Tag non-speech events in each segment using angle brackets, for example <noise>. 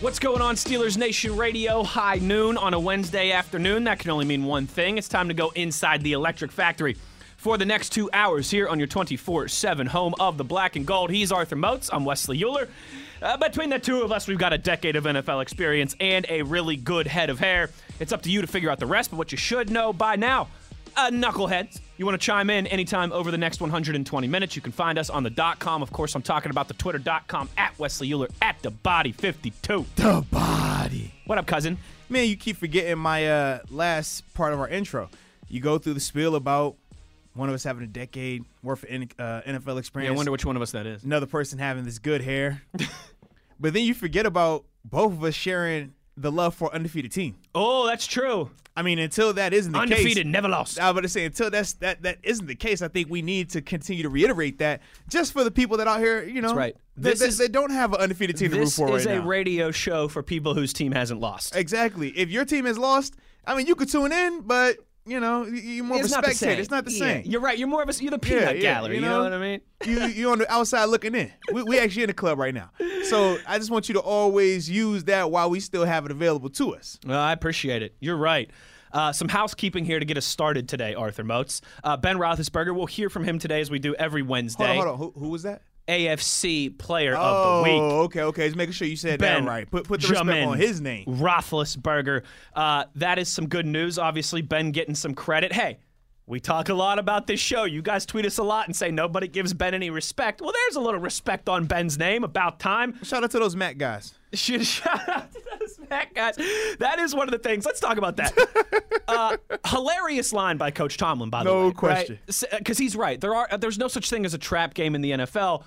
What's going on, Steelers Nation Radio? High noon on a Wednesday afternoon. That can only mean one thing. It's time to go inside the electric factory for the next two hours here on your 24 7 home of the black and gold. He's Arthur Moats. I'm Wesley Euler. Uh, between the two of us, we've got a decade of NFL experience and a really good head of hair. It's up to you to figure out the rest, but what you should know by now uh, knuckleheads. You want to chime in anytime over the next 120 minutes, you can find us on the dot com. Of course, I'm talking about the twitter.com at Wesley Euler at the body 52. The body. What up, cousin? Man, you keep forgetting my uh, last part of our intro. You go through the spiel about one of us having a decade worth of uh, NFL experience. Yeah, I wonder which one of us that is. Another person having this good hair. <laughs> but then you forget about both of us sharing the love for undefeated team. Oh, that's true. I mean, until that isn't the Undefeated, case, never lost. I was about to say until that's that that isn't the case. I think we need to continue to reiterate that just for the people that out here, you know, That's right. They, This they- is- they don't have an undefeated team to root for. This is a radio show for people whose team hasn't lost. Exactly. If your team has lost, I mean, you could tune in, but you know, you- you're more It's of a spectator. It's not the Yeah, same. You're right. You're more of a you're the peanut yeah, gallery. you You know know? what I mean? <laughs> you you're on the outside looking in. We, we actually in the club right now. So I just want you to always use that while we still have it available to us. Well, I appreciate it. You're right. Uh, some housekeeping here to get us started today, Arthur Moats. Uh, ben Roethlisberger, we'll hear from him today as we do every Wednesday. Hold on, hold on. Who, who was that? AFC Player Oh, of the Week. Oh, okay, okay. Just making sure you said Ben that right. Put put the respect on his name. Roethlisberger. Uh, that is some good news. Obviously, Ben getting some credit. Hey, we talk a lot about this show. You guys tweet us a lot and say nobody gives Ben any respect. Well, there's a little respect on Ben's name. About time. Shout out to those Mac guys. <laughs> Should shout out to those Mac guys. That is one of the things. Let's talk about that. <laughs> uh, hilarious line by Coach Tomlin, by the No way. No question. Because he's right. There are there's no such thing as a trap game in the NFL.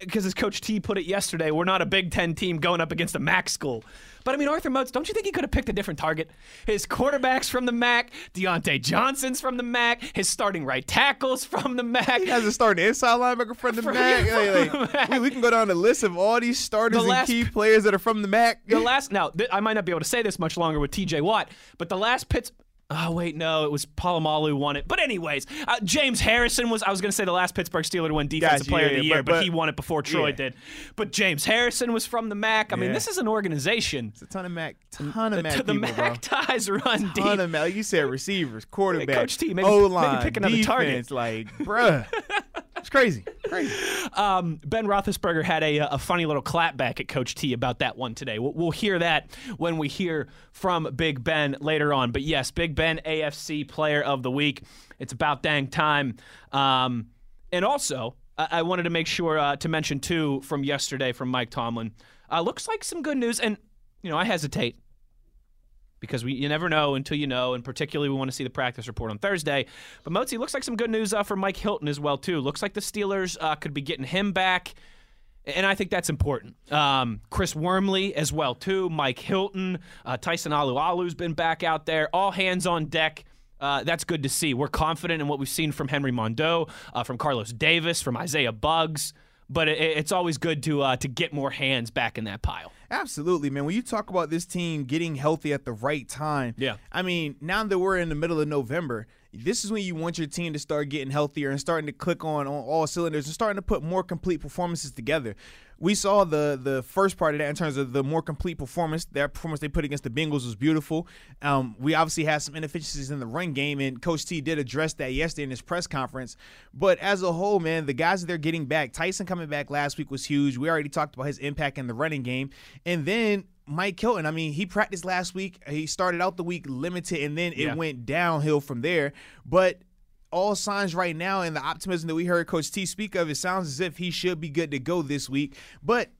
Because as Coach T put it yesterday, we're not a Big Ten team going up against a MAC school. But I mean, Arthur Moats, don't you think he could have picked a different target? His quarterback's from the MAC, Diontae Johnson's from the MAC, his starting right tackles from the MAC. He has a starting inside linebacker from the From- Mac. Like, like, Mac. we, we can go down the list of all these starters The and last- key players that are from the Mac. The last now, th- I might not be able to say this much longer with T.J. Watt, but the last Pitts. Oh wait, no, it was Polamalu won it. But anyways, uh, James Harrison was. I was going to say the last Pittsburgh Steeler to win Defensive Gotcha, Player yeah, of the Year, but- but, he won it before Troy yeah. did. But James Harrison was from the MAC. I mean, Yeah. this is an organization. It's a ton of Mac, ton of Mac the people, MAC bro. ties run ton deep. of Mac. Like you said, receivers, quarterback, Coach T, maybe- O line, pick another defense. target. Like, bruh, <laughs> it's crazy. Crazy. Um, ben Roethlisberger had a, a funny little clapback at Coach T about that one today. We'll, we'll hear that when we hear from Big Ben later on. But yes, Big Ben, AFC Player of the Week. It's about dang time. Um, and also, I, I wanted to make sure uh, to mention too from yesterday from Mike Tomlin. Uh, looks like some good news, and you know I hesitate because we you never know until you know, and particularly we want to see the practice report on Thursday. But Motzi looks like some good news uh, for Mike Hilton as well too. Looks like the Steelers uh, could be getting him back. And I think that's important. Um, Chris Wormley as well too. Mike Hilton, uh, Tyson Alualu's been back out there. All hands on deck. Uh, that's good to see. We're confident in what we've seen from Henry Mondeaux, uh, from Carlos Davis, from Isaiah Buggs. But it, it's always good to uh, to get more hands back in that pile. Absolutely, man. When you talk about this team getting healthy at the right time, Yeah. I mean, now that we're in the middle of November, this is when you want your team to start getting healthier and starting to click on, on all cylinders and starting to put more complete performances together. We saw the the first part of that in terms of the more complete performance. That performance they put against the Bengals was beautiful. Um, we obviously had some inefficiencies in the run game, and Coach T did address that yesterday in his press conference. But as a whole, man, the guys that they're getting back, Tyson coming back last week was huge. We already talked about his impact in the running game, and then Mike Hilton, I mean, he practiced last week. He started out the week limited, and then it Yeah. went downhill from there. But all signs right now and the optimism that we heard Coach T speak of, it sounds as if he should be good to go this week. But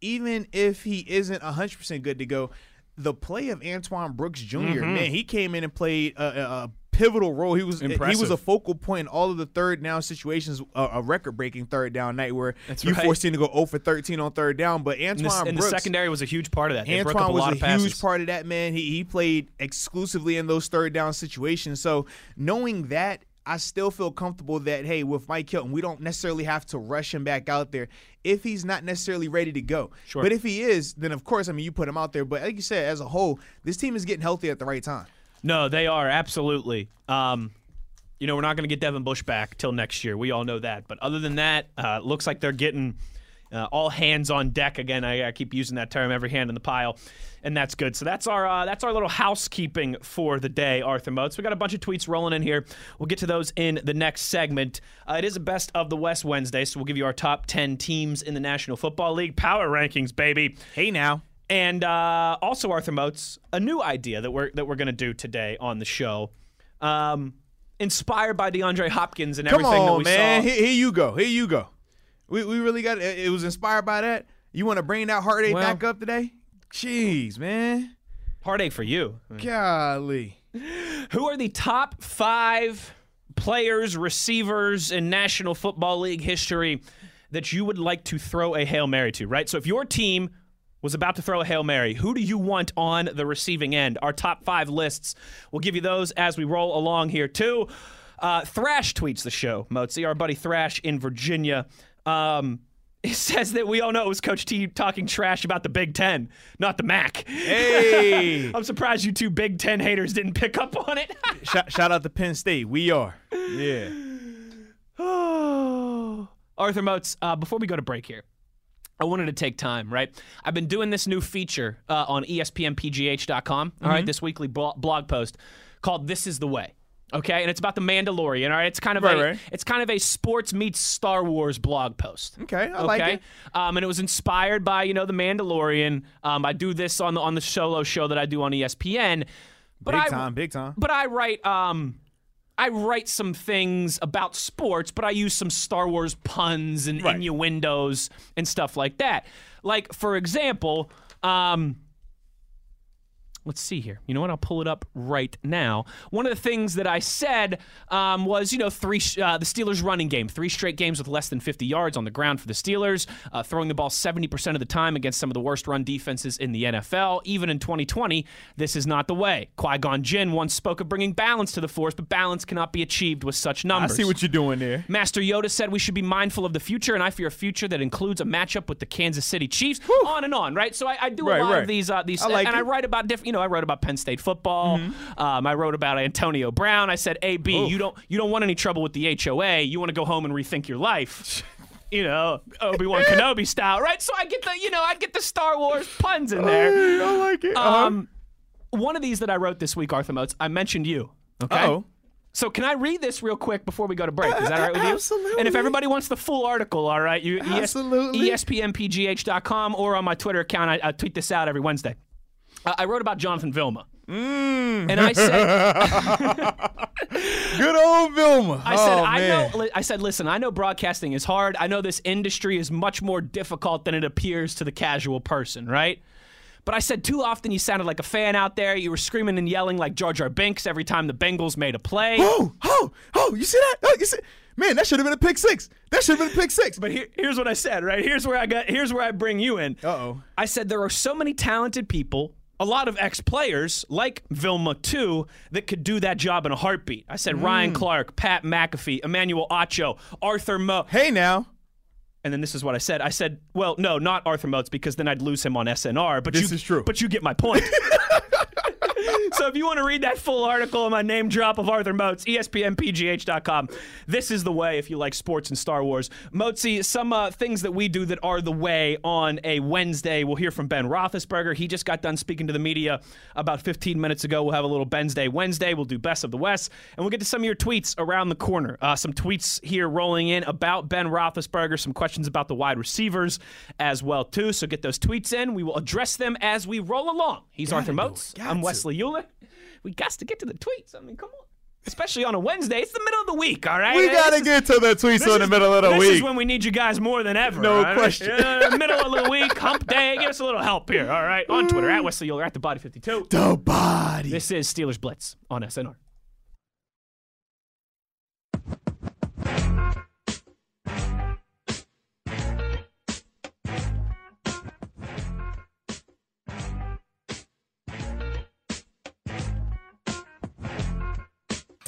even if he isn't 100% good to go, the play of Antoine Brooks junior man, he came in and played a, a, pivotal role. He was he was a focal point in all of the third down situations, uh, a record breaking third down night where That's you right. forced him to go 0 for 13 on third down. But And the, Antoine and the secondary was a huge part of that. They broke up Antoine a was lot a passes. huge part of that man. He he played exclusively in those third down situations. So knowing that, I still feel comfortable that hey, with Mike Hilton, we don't necessarily have to rush him back out there if he's not necessarily ready to go. Sure. But if he is, then of course, I mean, you put him out there. But like you said, as a whole, this team is getting healthy at the right time. No, they are absolutely. Um, you know, we're not going to get Devin Bush back till next year. We all know that. But other than that, uh, it looks like they're getting uh, all hands on deck again. I, I keep using that term, every hand in the pile, and that's good. So that's our uh, that's our little housekeeping for the day, Arthur Moats. We got a bunch of tweets rolling in here. We'll get to those in the next segment. Uh, it is a best of the West Wednesday, so we'll give you our top ten teams in the National Football League power rankings, baby. Hey now. And uh, also, Arthur Moats, a new idea that we're that we're going to do today on the show, um, inspired by DeAndre Hopkins and Come everything that on, we man. saw. Here, here you go. Here you go. We, we really got it. It was inspired by that. You want to bring that heartache Well- back up today? Jeez, man. Heartache for you. Golly. Who are the top five players, receivers in National Football League history that you would like to throw a hail mary to? Right. So if your team was about to throw a hail mary, who do you want on the receiving end? Our top five lists. We'll give you those as we roll along here too. Uh, Thrash tweets the show. Motzi, our buddy Thrash in Virginia. Um, it says that we all know it was Coach T talking trash about the Big Ten, not the MAC. Hey. <laughs> I'm surprised you two Big Ten haters didn't pick up on it. <laughs> shout, shout out to Penn State. We are. Yeah. <sighs> Arthur Moats, uh, before we go to break here, I wanted to take time, right? I've been doing this new feature uh, on ESPNPGH.com, all Mm-hmm. right, this weekly blog post called This is the Way. Okay, and it's about the Mandalorian. All right, it's kind of Right, a right. it's kind of a sports meets Star Wars blog post. Okay, I like it. Um, and it was inspired by you know the Mandalorian. Um, I do this on the on the solo show that I do on ESPN. But Big I, time, big time. but I write um I write some things about sports, but I use some Star Wars puns and Right. innuendos and stuff like that. Like for example, um Let's see here. You know what? I'll pull it up right now. One of the things that I said um, was, you know, three uh, the Steelers' running game, three straight games with less than 50 yards on the ground for the Steelers, uh, throwing the ball 70% of the time against some of the worst run defenses in the NFL. Even in 2020, this is not the way. Qui Gon Jinn once spoke of bringing balance to the force, but balance cannot be achieved with such numbers. I see what you're doing there. Master Yoda said we should be mindful of the future, and I fear a future that includes a matchup with the Kansas City Chiefs. On and on, right? So I, I do Right, a lot right. of these, uh, these, like and I write about different. You know, I wrote about Penn State football. Um, I wrote about Antonio Brown. I said, "AB, you don't, you don't want any trouble with the HOA. You want to go home and rethink your life." <laughs> You know, Obi Wan Kenobi style, right? So I get the, you know, I get the Star Wars puns in there. I like it. Uh-huh. Um, one of these that I wrote this week, Arthur Moats, I mentioned you. Okay. Uh-oh. So can I read this real quick before we go to break? Is that all right with you? Absolutely. And if everybody wants the full article, all right, you ES, Absolutely. ESPNPGH.com or on my Twitter account, I, I tweet this out every Wednesday. Uh, I wrote about Jonathan Vilma. Mm. And I said, <laughs> Good old Vilma. I said, oh, I man. know. I said, listen, I know broadcasting is hard. I know this industry is much more difficult than it appears to the casual person, right? But I said, too often you sounded like a fan out there. You were screaming and yelling like Jar Jar Binks every time the Bengals made a play. <gasps> Oh, oh, oh! You see that? Oh, you see? Man, that should have been a pick six. That should have been a pick six. But here, here's what I said, right? Here's where I got. Here's where I bring you in. Uh-oh. I said there are so many talented people, a lot of ex-players like Vilma too, that could do that job in a heartbeat. I said Mm. Ryan Clark, Pat McAfee, Emmanuel Acho, Arthur Mo. Hey now, And then this is what I said. I said, well, no, not Arthur Moats because then I'd lose him on SNR. But This you, is true. But you get my point. <laughs> so if you want to read that full article on my name drop of Arthur Moats, ESPNPGH.com. This is the way if you like sports and Star Wars. Motesy, some uh, things that we do that are the way on a Wednesday. We'll hear from Ben Roethlisberger. He just got done speaking to the media about 15 minutes ago. We'll have a little Ben's Day Wednesday. We'll do Best of the West. And we'll get to some of your tweets around the corner. Uh, some tweets here rolling in about Ben Roethlisberger, some questions about the wide receivers as well, too. So get those tweets in. We will address them as we roll along. He's Arthur do Moats. I'm. Wesley Euler. We got to get to the tweets. I mean, come on. Especially on a Wednesday. It's the middle of the week, all right? we gotta get to the tweets in the is- middle of the this week. This is when we need you guys more than ever. No right? question. Yeah, middle of the week, hump day. Give us a little help here, all right? On Twitter, at Wesley Euler, at the Body 52. the body. This is Steelers Blitz on SNR.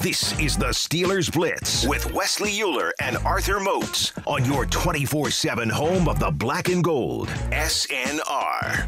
This is the Steelers Blitz with Wesley Euler and Arthur Moats on your 24 7 home of the black and gold. SNR.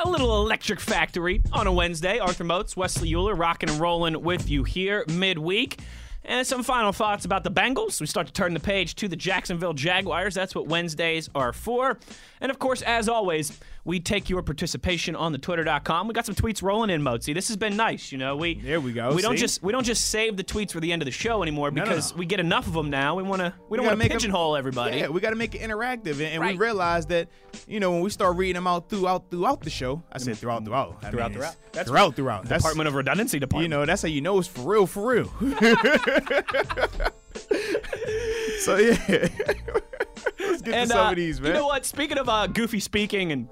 A little electric factory on a Wednesday. Arthur Moats, Wesley Euler, rocking and rolling with you here midweek. And some final thoughts about the Bengals. We start to turn the page to the Jacksonville Jaguars. That's what Wednesdays are for. And of course, as always, we take your participation on the twitter.com. We got some tweets rolling in, Mozi. This has been nice, you know. We There we go, We don't just we don't just save the tweets for the end of the show anymore no, because no. we get enough of them now. We want to we don't gotta want to pigeonhole everybody. Yeah, we got to make it interactive, and, and Right. we realize that you know when we start reading them out throughout throughout the show. I said throughout throughout I Throughout, mean, throughout. That's throughout throughout. That's Department of Redundancy Department. you know that's how you know it's for real for real. <laughs> <laughs> <laughs> so yeah, let's get and to some uh, of these, man. you know what? Speaking of uh, goofy speaking, and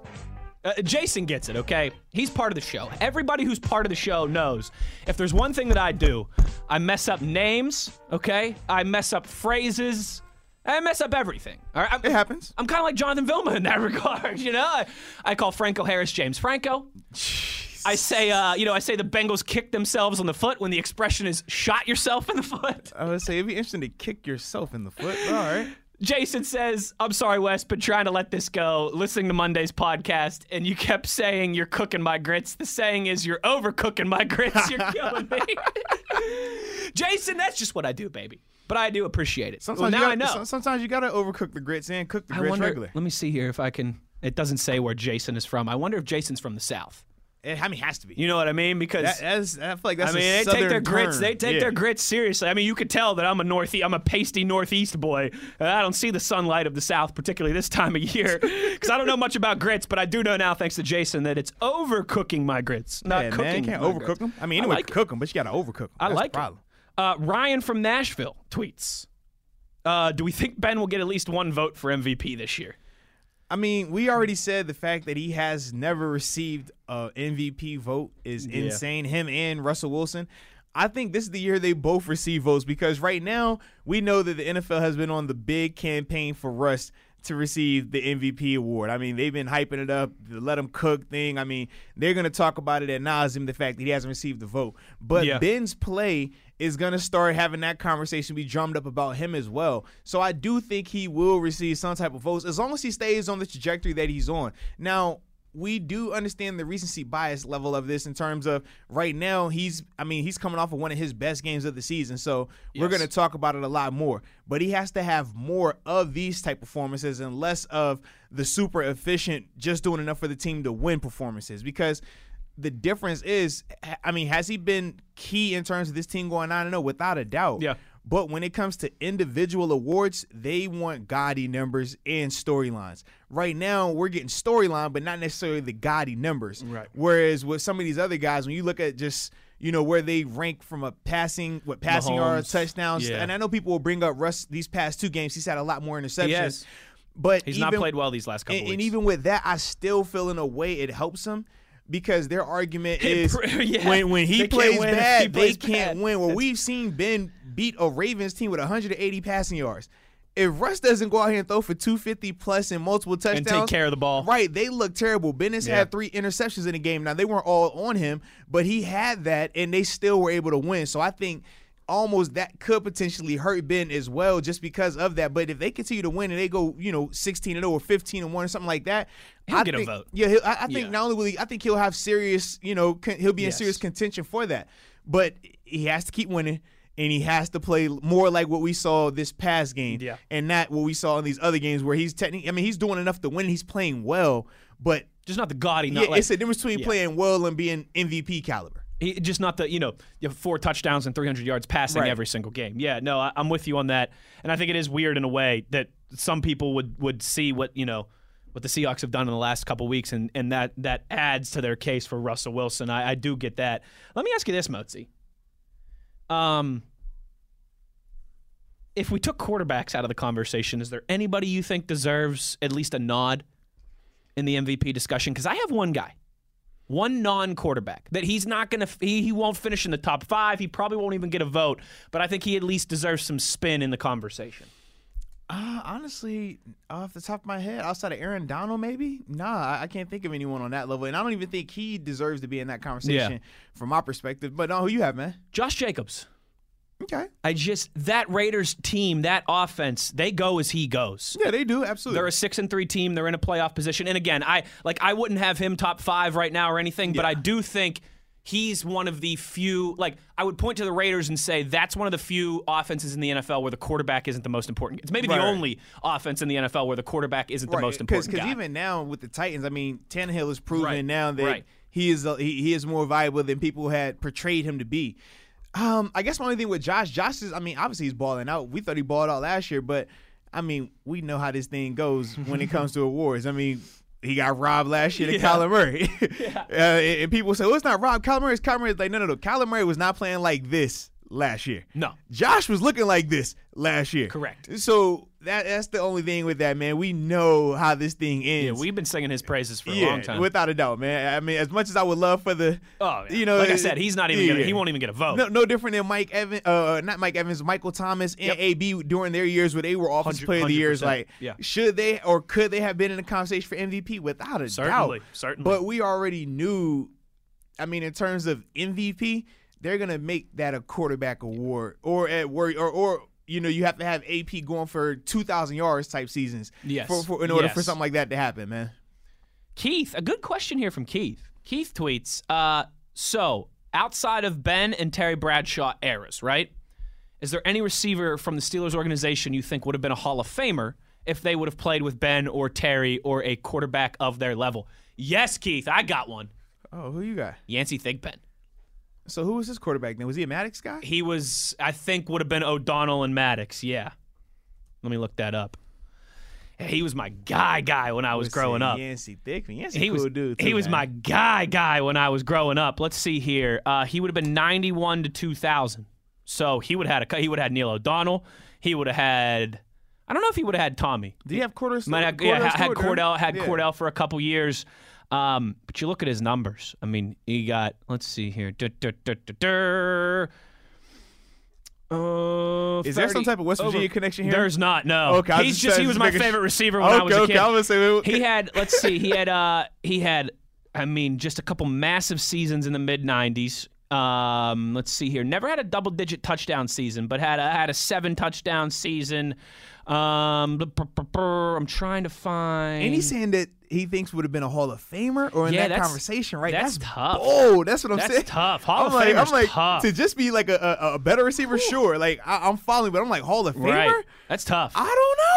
uh, Jason gets it. Okay, he's part of the show. Everybody who's part of the show knows if there's one thing that I do, I mess up names. Okay, I mess up phrases. I mess up everything. All right, I'm, It happens. I'm kind of like Jonathan Vilma in that <laughs> regard. You know, I, I call Franco Harris James Franco. <laughs> I say, uh, you know, I say the Bengals kicked themselves on the foot when the expression is "shot yourself in the foot." I would say it'd be interesting to kick yourself in the foot. All right. <laughs> Jason says, I'm sorry, Wes, but trying to let this go, listening to Monday's podcast, and you kept saying you're cooking my grits. The saying is you're overcooking my grits. You're <laughs> killing me. <laughs> Jason, that's just what I do, baby. But I do appreciate it. Sometimes well, you now gotta, I know. Sometimes you gotta overcook the grits and cook the I grits wonder, regular. let me see here if I can. It doesn't say where Jason is from. I wonder if Jason's from the South. It, I mean, it has to be. You know what I mean? Because that, that's, I feel like that's I mean, a they take their grits. They take Yeah. their grits seriously. I mean, you could tell that I'm a northeast. I'm a pasty northeast boy. and I don't see the sunlight of the South, particularly this time of year, <laughs> because I don't know much about grits. But I do know now, thanks to Jason, that it's overcooking my grits, not Yeah, cooking. man, you can't overcook grits. them. I mean, I anyone like can cook them, but you gotta overcook them. I That's like the problem. it. Uh, Ryan from Nashville tweets. Uh, do we think Ben will get at least one vote for MVP this year? I mean, we already said the fact that he has never received a MVP vote is Yeah. insane. Him and Russell Wilson. I think this is the year they both receive votes because right now we know that the NFL has been on the big campaign for Russ to receive the MVP award. I mean, they've been hyping it up, the let him cook thing. I mean, they're going to talk about it at nauseum, the fact that he hasn't received the vote. But Yeah. Ben's play is going to start having that conversation be drummed up about him as well. So I do think he will receive some type of votes as long as he stays on the trajectory that he's on. Now, we do understand the recency bias level of this in terms of right now he's I mean he's coming off of one of his best games of the season so we're going to talk about it a lot more but he has to have more of these type performances and less of the super efficient just doing enough for the team to win performances because the difference is I mean has he been key in terms of this team going 9 0 without a doubt Yeah. but when it comes to individual awards, they want gaudy numbers and storylines. Right now, we're getting storyline, but not necessarily the gaudy numbers. Right. Whereas with some of these other guys, when you look at just you know where they rank from a passing, what passing yards, touchdowns, Yeah. and I know people will bring up Russ these past two games. He's had a lot more interceptions. has. But He's not played well these last couple and, weeks. and even with that, I still feel in a way it helps him because their argument is <laughs> yeah. when when he plays win bad, he plays they can't bad. win. Well, That's- we've seen Ben beat a Ravens team with 180 passing yards. If Russ doesn't go out here and throw for 250 plus and multiple touchdowns and take care of the ball. right? They look terrible. Ben has Yeah. had three interceptions in the game. Now they weren't all on him, but he had that, and they still were able to win. So I think almost that could potentially hurt Ben as well, just because of that. But if they continue to win and they go, you know, 16 and 0 or 15 and 1 or something like that, He'll I get a vote. Yeah, he'll, I, I think Yeah. not only will he, I think he'll have serious, you know, con- he'll be in Yes. serious contention for that. But he has to keep winning. And he has to play more like what we saw this past game, Yeah. and not what we saw in these other games where he's technically. I mean, he's doing enough to win. He's playing well, but just not the gaudy. Not yeah, like, it's a difference between yeah. playing well and being MVP caliber. He, just not the you know you have four touchdowns and 300 yards passing Right. every single game. Yeah, no, I, I'm with you on that, and I think it is weird in a way that some people would would see what you know what the Seahawks have done in the last couple weeks, and and that that adds to their case for Russell Wilson. I, I do get that. Let me ask you this, Motzi. Um, if we took quarterbacks out of the conversation, is there anybody you think deserves at least a nod in the MVP discussion? Because I have one guy one non-quarterback that he's not going to he, he won't finish in the top 5 he probably won't even get a vote but i think he at least deserves some spin in the conversation Uh, honestly, off the top of my head, outside of Aaron Donald, maybe nah, I, I can't think of anyone on that level, and I don't even think he deserves to be in that conversation from my perspective. But no, who you have, man? Josh Jacobs. Okay, I just that Raiders team, that offense, they go as he goes. yeah, they do absolutely. They're a six and three team. They're in a playoff position. And again, I like I wouldn't have him top five right now or anything, but I do think he's one of the few. Like I would point to the Raiders and say that's one of the few offenses in the NFL where the quarterback isn't the most important. It's maybe Right. the only offense in the NFL where the quarterback isn't the most important Because even now with the Titans, I mean, Tannehill has proven Right, now that right. he is he, he is more valuable than people had portrayed him to be. Um, I guess my only thing with Josh, Josh is, I mean, obviously he's balling out. We thought he balled out last year, but I mean, we know how this thing goes when it comes to awards. I mean. He got robbed last year to <laughs> Yeah. Kyler Murray. <laughs> <laughs> uh, and, people say, well, it's not Rob. Kyler Murray. It's Kyler Murray. It's like, no, no, no. Kyler Murray was not playing like this last year. No. Josh was looking like this last year. Correct. So that that's the only thing with that, man. We know how this thing ends. yeah, we've been singing his praises for a Yeah, long time. without a doubt, man. I mean, as much as I would love for the, oh, yeah. you know, like I said, he's not even yeah. gonna. He won't even get a vote. No, no different than Mike Evans, uh, not Mike Evans, Michael Thomas and Yep. AB during their years where they were offensive 100 player of the years. Like, yeah. should they or could they have been in the conversation for MVP? Without a Certainly, doubt, certainly. But we already knew. I mean, in terms of MVP, they're gonna make that a quarterback award, or at work, or or you know, you have to have AP going for two thousand yards type seasons. Yes. For, for in order for something like that to happen, man. Keith, a good question here from Keith. Keith tweets, uh, so outside of Ben and Terry Bradshaw eras, right? Is there any receiver from the Steelers organization you think would have been a Hall of Famer if they would have played with Ben or Terry or a quarterback of their level? Yes, Keith, I got one. Oh, who you got? Yancey Thigpen. So who was his quarterback then? Was he a Maddox guy? He was, I think, would have been O'Donnell and Maddox. Yeah. Let me look that up. He was my guy guy when I was Let's growing see, up. Yancey Thigpen. Yancey he cool was dude. he too, was my guy guy when I was growing up. Let's see here. Uh, he would have been 91 to 2000. So he would have had a he would have had Neil O'Donnell. He would have had I don't know if he would have had Tommy. Did he have quarters? Might have, Kordell yeah, had Kordell had Yeah. Kordell for a couple years. Um, but you look at his numbers. I mean, he got let's see here. Uh, Is there some type of West Virginia connection here? There's not. No. Okay, he's just, he was my favorite receiver when I was a kid. I was he had let's see he had uh he had i mean just a couple massive seasons in the mid 90s um let's see here never had a double digit touchdown season but had a had a seven touchdown season um i'm trying to find And he's saying that he thinks would have been a Hall of Famer or in Yeah, that that's- conversation, right? that's tough. Oh, that's what I'm That's saying. tough. Hall I'm of like, Famer's I'm like tough. to just be like a, a, a better receiver, sure. Like I, I'm following, but I'm like Hall of Famer. right that's tough I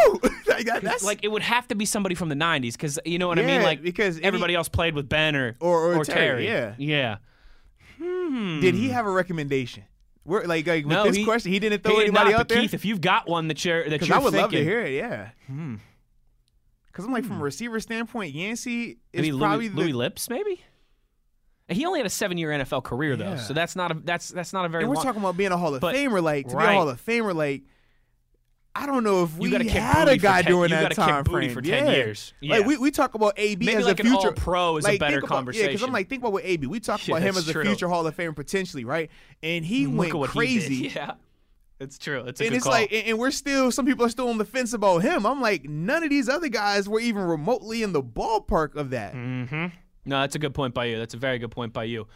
don't know. <laughs> like, that- that's like it would have to be somebody from the 90s because you know what i mean like because everybody else played with ben or Or- or Terry, yeah. yeah Did he have a recommendation? Where, like, like with No, this he- question, he didn't throw He did anybody not, out there. Keith, if you've got one that you're that you're I would thinking, love to hear it. Yeah. Hmm. Because I'm like, from a receiver standpoint, Yancey is maybe probably Louis, Louis. Lipps, maybe. He only had a seven-year NFL career though, Yeah. so that's not a that's that's not a very. And we're long, talking about being a Hall of but- Famer. Like to be a right. Hall of Famer, like I don't know if we You had a guy 10 during that gotta kick time frame. for 10 yeah. years. Like Yeah. we, we talk about AB Maybe as like a future all-pro is a better about- Yeah, because. I'm like, think about what AB. We talk <laughs> Yeah, about him as a true. future Hall of Famer potentially, right? And he Look went crazy. He. <laughs> Yeah, it's true. It's a And good it's call. like, and and we're still, some people are still on the fence about him. I'm like, none of these other guys were even remotely in the ballpark of that. Mm-hmm. no, that's a good point by you. That's a very good point by you.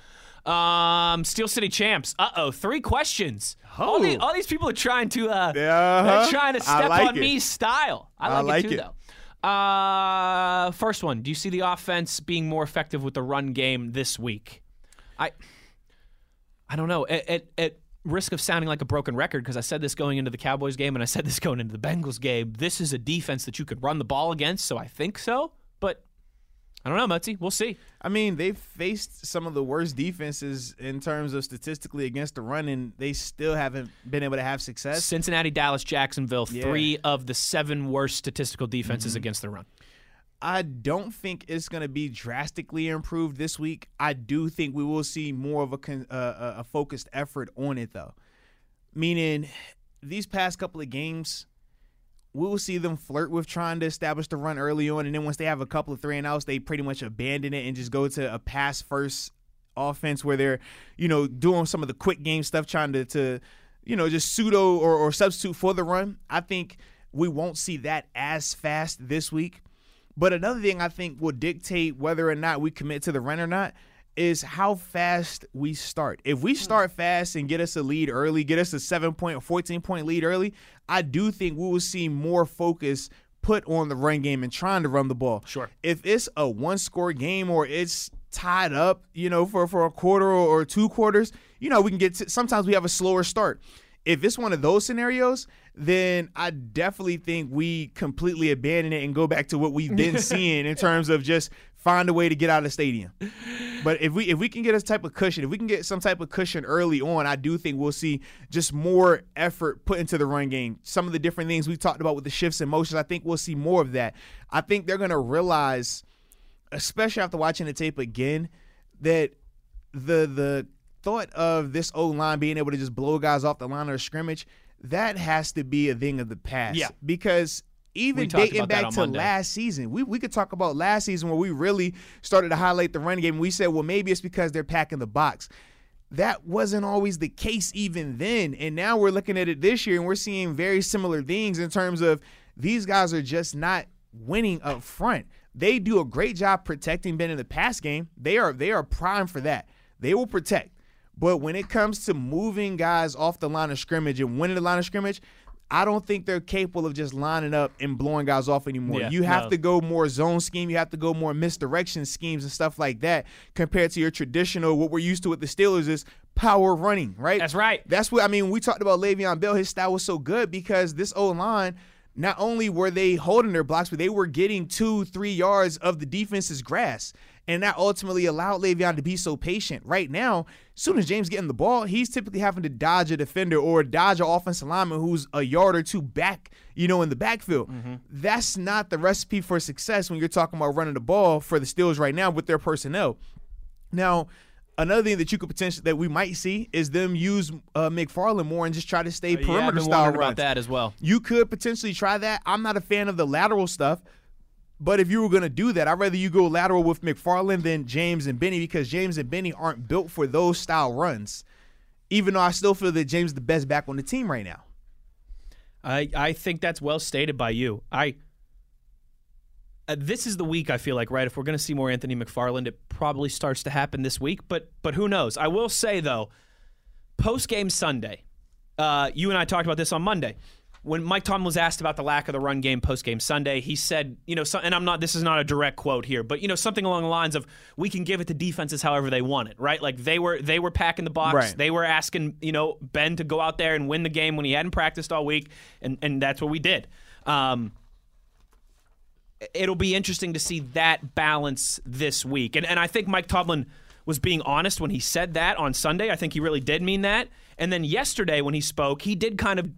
Um, Steel City champs. Uh oh, three questions. All, Oh. the, all these people are trying to uh, Uh-huh. they're trying to step like on it. me style. I I like, like it too, it. though. Uh, first one. Do you see the offense being more effective with the run game this week? I, I don't know. At, at, at risk of sounding like a broken record, because I said this going into the Cowboys game and I said this going into the Bengals game. This is a defense that you could run the ball against, so I think so. I don't know, Mutzi. We'll see. I mean, they've faced some of the worst defenses in terms of statistically against the run, and they still haven't been able to have success. Cincinnati, Dallas, Jacksonville, Yeah. three of the seven worst statistical defenses against the run. I don't think it's going to be drastically improved this week. I do think we will see more of a con- uh, a- a focused effort on it, though. Meaning, these past couple of games, we will see them flirt with trying to establish the run early on, and then once they have a couple of three and outs, they pretty much abandon it and just go to a pass first offense where they're, you know, doing some of the quick game stuff, trying to, to you know, just pseudo or, or substitute for the run. I think we won't see that as fast this week. But another thing I think will dictate whether or not we commit to the run or not is how fast we start. If we hmm. start fast and get us a lead early, get us a 7 point or 14 point lead early, I do think we will see more focus put on the run game and trying to run the ball. Sure. If it's a one score game or it's tied up, you know, for, for a quarter or two quarters, you know, we can get to, sometimes we have a slower start. If it's one of those scenarios, then I definitely think we completely abandon it and go back to what we've been <laughs> seeing in terms of just find a way to get out of the stadium. But if we if we can get a type of cushion, if we can get some type of cushion early on, I do think we'll see just more effort put into the run game. Some of the different things we talked about with the shifts and motions, I think we'll see more of that. I think they're gonna realize, especially after watching the tape again, that the the thought of this old line being able to just blow guys off the line of scrimmage, that has to be a thing of the past. Yeah. Because even dating back to Monday. last season, we, we could talk about last season where we really started to highlight the run game. We said, well, maybe it's because they're packing the box. That wasn't always the case even then. And now we're looking at it this year and we're seeing very similar things in terms of these guys are just not winning up front. They do a great job protecting Ben in the pass game. They are they are prime for that. They will protect. But when it comes to moving guys off the line of scrimmage and winning the line of scrimmage, I don't think they're capable of just lining up and blowing guys off anymore. Yeah, you have no. to go more zone scheme. You have to go more misdirection schemes and stuff like that compared to your traditional, what we're used to with the Steelers is power running, right? That's right. That's what I mean. We talked about Le'Veon Bell. His style was so good because this O line, not only were they holding their blocks, but they were getting two, three yards of the defense's grass. And that ultimately allowed Le'Veon to be so patient. Right now, as soon as James getting the ball, he's typically having to dodge a defender or dodge an offensive lineman who's a yard or two back, you know, in the backfield. That's not the recipe for success when you're talking about running the ball for the Steelers right now with their personnel. Now, another thing that you could potentially that we might see is them use uh, McFarland more and just try to stay Uh, yeah, perimeter been style runs. about that as well. You could potentially try that. I'm not a fan of the lateral stuff, but if you were going to do that, I'd rather you go lateral with McFarland than James and Benny because James and Benny aren't built for those style runs. Even though I still feel that James is the best back on the team right now. I, I think that's well stated by you. I uh, this is the week I feel like right. If we're going to see more Anthony McFarland, it probably starts to happen this week. But but who knows? I will say though, post game Sunday, uh, you and I talked about this on Monday. When Mike Tomlin was asked about the lack of the run game post game Sunday, he said, you know, so, and I'm not. This is not a direct quote here, but you know, something along the lines of, "We can give it to defenses however they want it." Right? Like they were they were packing the box. Right. They were asking, you know, Ben to go out there and win the game when he hadn't practiced all week, and and that's what we did. Um, it'll be interesting to see that balance this week. And and I think Mike Tomlin was being honest when he said that on Sunday. I think he really did mean that. And then yesterday when he spoke, he did kind of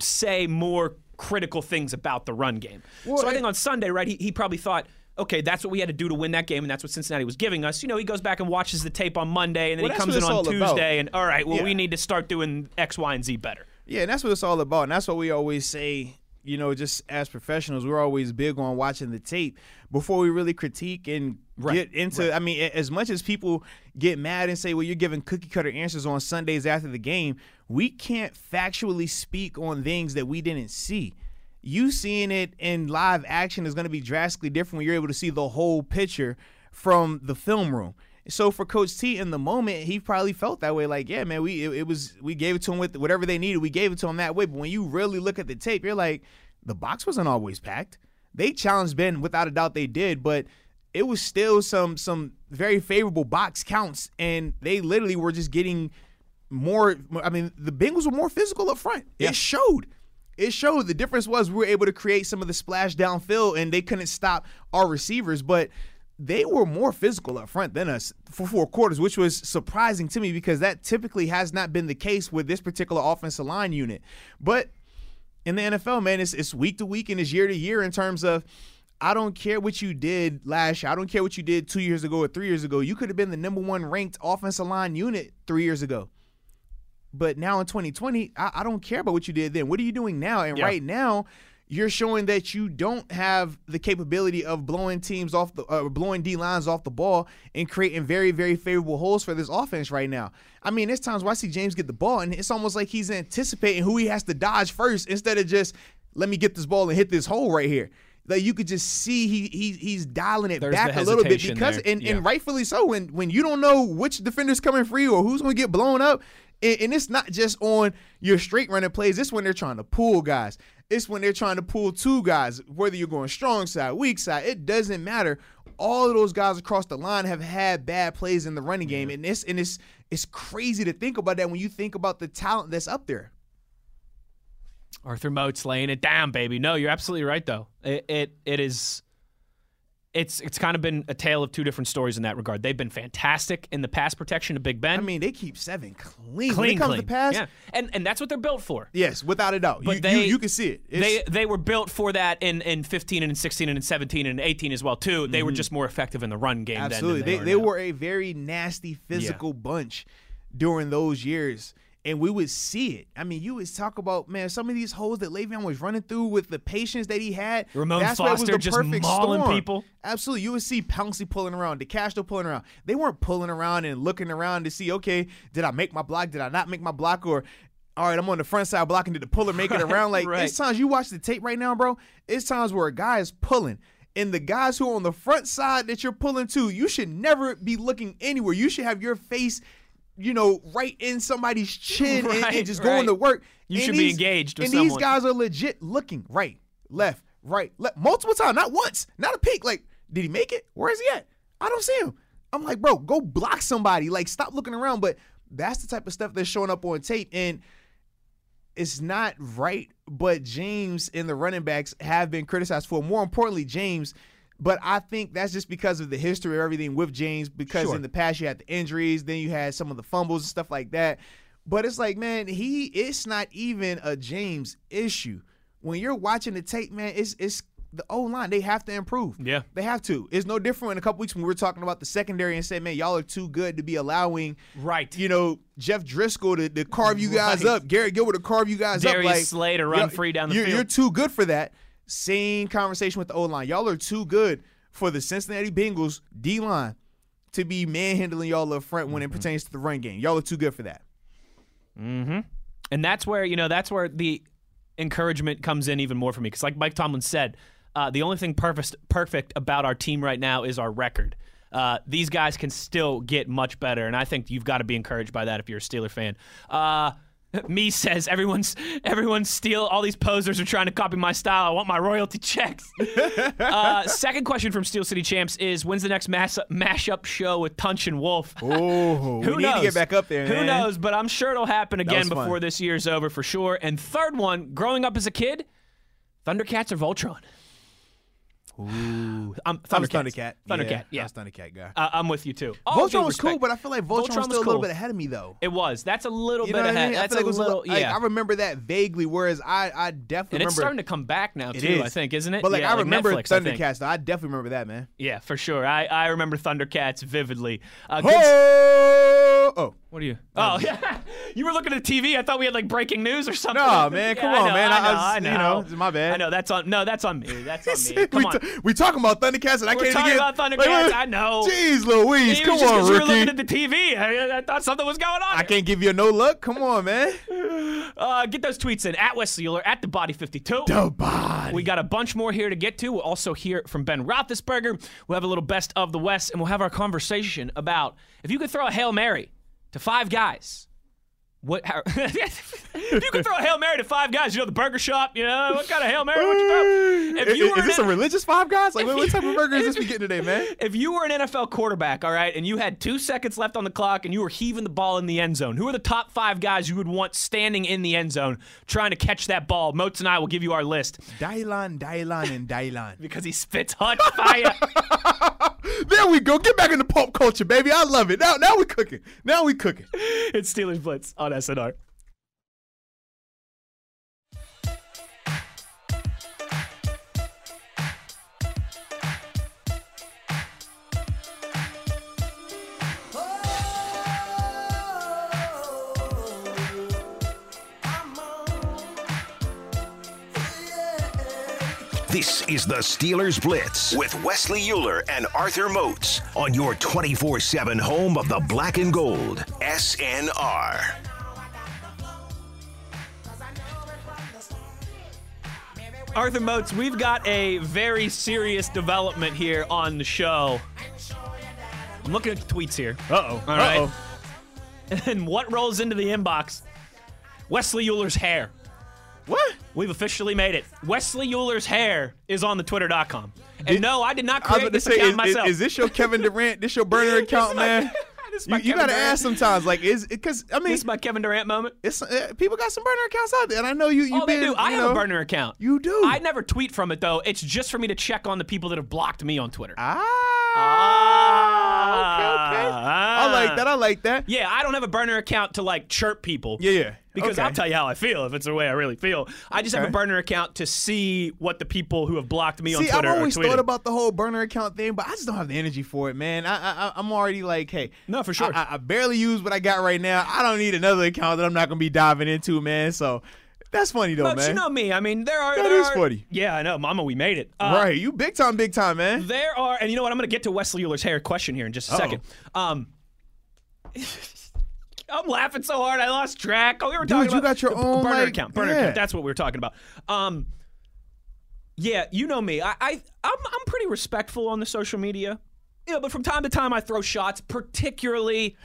say more critical things about the run game. so I think on Sunday, right, he, he probably thought, okay, that's what we had to do to win that game, and that's what Cincinnati was giving us. You know, he goes back and watches the tape on Monday, and then Well, he comes in on Tuesday, about. and all right, well, Yeah. we need to start doing X, Y, and Z better. Yeah, and that's what it's all about. And that's what we always say, you know, just as professionals, we're always big on watching the tape before we really critique and get into I mean, as much as people get mad and say, well, you're giving cookie cutter answers on Sundays after the game, we can't factually speak on things that we didn't see. You seeing it in live action is going to be drastically different when you're able to see the whole picture from the film room. So for Coach T in the moment, he probably felt that way. Like, yeah, man, we it, it was we gave it to him with whatever they needed. We gave it to him that way. But when you really look at the tape, you're like, the box wasn't always packed. They challenged Ben without a doubt. They did, but it was still some some very favorable box counts, and they literally were just getting more. I mean, the Bengals were more physical up front. It showed. It showed. The difference was we were able to create some of the splash downfield, and they couldn't stop our receivers, but they were more physical up front than us for four quarters, which was surprising to me because that typically has not been the case with this particular offensive line unit. But in the NFL, man, it's, it's week to week and it's year to year in terms of I don't care what you did last year. I don't care what you did two years ago or three years ago. You could have been the number one ranked offensive line unit three years ago. But now in 2020, I, I don't care about what you did then. What are you doing now? And Yeah. right now, you're showing that you don't have the capability of blowing teams off the uh, blowing D lines off the ball and creating very very favorable holes for this offense right now. I mean, there's times where I see James get the ball and it's almost like he's anticipating who he has to dodge first instead of just let me get this ball and hit this hole right here. Like you could just see he, he he's dialing it There's back a little bit because there. and, Yeah. and rightfully so when when you don't know which defender's coming free or who's going to get blown up and, and it's not just on your straight running plays it's when they're trying to pull guys it's when they're trying to pull two guys whether you're going strong side weak side it doesn't matter all of those guys across the line have had bad plays in the running game and it's and it's it's crazy to think about that when you think about the talent that's up there Arthur Moats laying it down, baby. No, you're absolutely right though. It it, it is it's it's kind of been a tale of two different stories in that regard. They've been fantastic in the pass protection of Big Ben. I mean they keep seven clean, when clean, it comes clean. to pass Yeah. And and that's what they're built for. yes without a doubt But you, they- you, you can see it It's- They they were built for that in, in 15 and in 16 and in 17 and 18 as well too. They were just more effective in the run game. then Mm-hmm. Absolutely. than They, they, they were a very nasty physical bunch during those years. And we would see it. I mean, you would talk about, man, some of these holes that Le'Veon was running through with the patience that he had. Ramon that's why it was Foster the just perfect mauling storm. people. Absolutely. You would see Pouncey pulling around, DeCastro pulling around. They weren't pulling around and looking around to see, okay, did I make my block? Did I not make my block? Or all right, I'm on the front side blocking. Did the puller make it <laughs> around? Like right. it's times you watch the tape right now, bro. It's times where a guy is pulling, and the guys who are on the front side that you're pulling to, you should never be looking anywhere. You should have your face, you know, right in somebody's <laughs> chin and- and, just right. going to work. You And should be engaged with and these guys are legit looking right, left, right, left, multiple times, not once, not a peek. Like, did he make it? Where is he at? I don't see him. I'm like, bro, go block somebody. Like, stop looking around. But that's the type of stuff that's showing up on tape. And it's not right, but James and the running backs have been criticized for. More importantly, James. But I think that's just because of the history of everything with James. Because Sure. in the past you had the injuries, then you had some of the fumbles and stuff like that. But it's like, man, he it's not even a James issue. When you're watching the tape, man, it's it's the O line. They have to improve. Yeah. They have to. It's no different in a couple weeks when we were talking about the secondary and said, man, y'all are too good to be allowing Right. you know, Jeff Driskel to, to carve you guys Right. up, Garrett Gilbert to carve you guys Darius up. Like Slay to run free down the you're, field. You're too good for that. Same conversation with the O line. Y'all are too good for the Cincinnati Bengals D line to be manhandling y'all up front when it Mm-hmm. pertains to the run game. Y'all are too good for that. Mm-hmm. And that's where, you know, that's where the encouragement comes in even more for me. Because, like Mike Tomlin said, uh, the only thing perfect, perfect about our team right now is our record. Uh, these guys can still get much better, and I think you've got to be encouraged by that if you're a Steeler fan. Uh, <laughs> me says everyone's everyone's steal. All these posers are trying to copy my style. I want my royalty checks. <laughs> uh, second question from Steel City Champs is: When's the next mass mashup show with Tunch and Wolf? Oh, Who we need knows? to get back up there. Who man. knows? But I'm sure it'll happen again was fun. before this year's over for sure. And third one, growing up as a kid, Thundercats or Voltron? Ooh, I'm I. Thundercat. Thundercat. Yeah, Yeah, I was Thundercat guy. Uh, I'm with you too. All Voltron was cool, but I feel like Voltron, Voltron was was still a little bit ahead of me though. it was. That's a little You bit know what I ahead. mean? I That's feel like a it was little. like, yeah. I remember that vaguely, whereas I, I definitely and it's remember. starting to come back now too. is. I think, isn't it? But like yeah, I remember Netflix, I. Thundercats, though. I definitely remember that, man. Yeah, for sure. I, I remember Thundercats vividly. Uh, oh. What are you? Oh, yeah. <laughs> you were looking at the TV. I thought we had like breaking news or something. No, man, <laughs> Yeah, come I on, know, man. I I know, was- I you know. know, my bad. I know that's on. No, that's on me. That's on <laughs> me. Come we, on. t- we talking about Thundercats, and I We're can't talking even about get. Thundercats. Wait. I know. Jeez, Louise, come just on, you were looking at the TV. I, I thought something was going on. I can't give you a no look. Come on, man. <sighs> Uh, get those tweets in at Wes Euler at the Body 52. The body. We got a bunch more here to get to. We'll also hear from Ben Roethlisberger. We'll have a little best of the West, and we'll have our conversation about if you could throw a hail mary to five guys. What? How, <laughs> you can throw a hail mary to five guys, you know the burger shop. You know what kind of hail mary would you throw? If you is, is this an- a religious five guys? Like, what, what type of <laughs> burger is this we getting today, man? if you were an NFL quarterback, all right, and you had two seconds left on the clock and you were heaving the ball in the end zone, who are the top five guys you would want standing in the end zone trying to catch that ball? Moats and I will give you our list Dylan, Dylan, and Dylan. <laughs> because he spits hot fire. There we go. Get back into pop culture, baby. I love it. Now, now we cooking. Now we cooking. it's Steelers Blitz on SNR. This is the Steelers Blitz with Wesley Euler and Arthur Moats on your 24 7 home of the black and gold. SNR. Arthur Moats, we've got a very serious development here on the show. I'm looking at the tweets here. Uh oh. All right. <laughs> And what rolls into the inbox? Wesley Euler's hair. What? We've officially made it. Wesley Euler's hair is on the twitter.com. And no, I did not create this say, account is, is, myself. is this your Kevin Durant? This your burner <laughs> account, man? This You, you gotta Durant. ask sometimes, like, is because I mean, this is my Kevin Durant moment. it's uh, people got some burner accounts out there, and I know you. You Oh, been, they do. I have know, a burner account. You do. I never tweet from it though. It's just for me to check on the people that have blocked me on Twitter. Ah. Okay. Okay. I like that. I like that. Yeah, I don't have a burner account to like chirp people. Yeah. Yeah. Because okay. I'll tell you how I feel if it's the way I really feel. I just have a burner account to see what the people who have blocked me on See, Twitter I've always thought about the whole burner account thing, but I just don't have the energy for it, man. I, I, I'm already like, hey, No, for sure. I, I, barely use what I got right now. I don't need another account that I'm not gonna be diving into, man. So that's funny though, but man. you know me. I mean, there are. That there is are- funny. Yeah, I know, Mama. We made it. Uh, right? You big time, big time, man. There are, and you know what? I'm going to get to Wesley Euler's hair question here in just a Uh-oh. second. Um, <laughs> I'm laughing so hard I lost track. Oh, we were Dude, talking you about got your the own, burner like- account. Burner yeah. account. That's what we were talking about. Um, yeah, you know me. I, I I'm I'm pretty respectful on the social media. You know, but from time to time I throw shots, particularly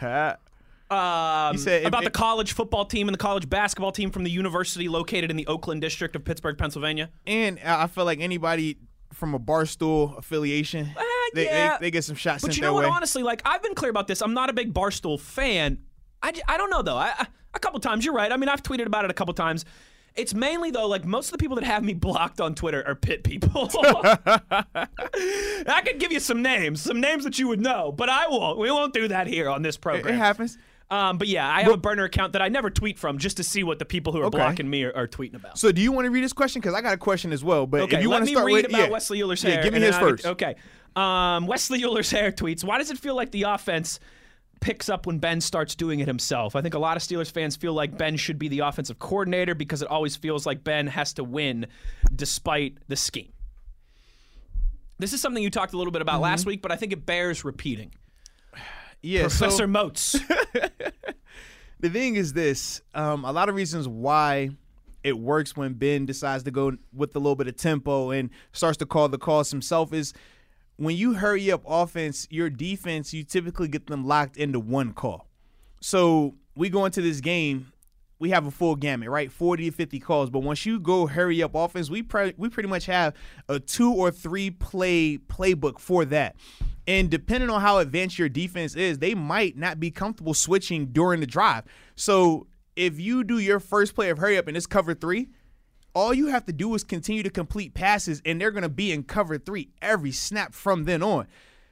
um, said about the college football team and the college basketball team from the university located in the Oakland district of Pittsburgh, Pennsylvania. And I feel like anybody from a barstool affiliation, ah, they, yeah. they, they get some shots But you know what? way. Honestly, like I've been clear about this. I'm not a big Barstool fan. I, I don't know though. I, I, a couple times, you're right. I mean, I've tweeted about it a couple times. It's mainly though, like most of the people that have me <laughs> blocked on Twitter are pit people. <laughs> I could give you some names, some names that you would know, but I won't. We won't do that here on this it, program. it happens. Um, but yeah, I have a burner account that I never tweet from just to see what the people who are Okay. blocking me are, are tweeting about. So, do you want to read this question? Because I got a question as well. But Okay, if you want to start read with, about yeah. Wesley Euler's Yeah, give me his first. Okay. Um, Wesley Euler's hair tweets, why does it feel like the offense picks up when Ben starts doing it himself? I think a lot of Steelers fans feel like Ben should be the offensive coordinator because it always feels like Ben has to win despite the scheme. This is something you talked a little bit about Mm-hmm. last week, but I think it bears repeating. Yeah, Professor so Moats. <laughs> the thing is this: um, a lot of reasons why it works when Ben decides to go with a little bit of tempo and starts to call the calls himself is when you hurry up offense, your defense, you typically get them locked into one call. So we go into this game, we have a full gamut, right? 40 to 50 calls. But once you go hurry up offense, we pre- we pretty much have a two or three play playbook for that. And depending on how advanced your defense is, they might not be comfortable switching during the drive. So if you do your first play of hurry up and it's cover three, all you have to do is continue to complete passes, and they're going to be in cover three every snap from then on.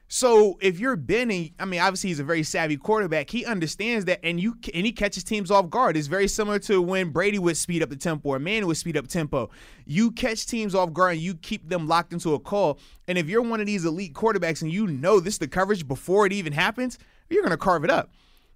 So if you're Benny, I mean, obviously he's a very savvy quarterback. He understands that, and you and he catches teams off guard. It's very similar to when Brady would speed up the tempo or Manning would speed up tempo. You catch teams off guard and you keep them locked into a call. And if you're one of these elite quarterbacks and you know this is the coverage before it even happens, you're gonna carve it up.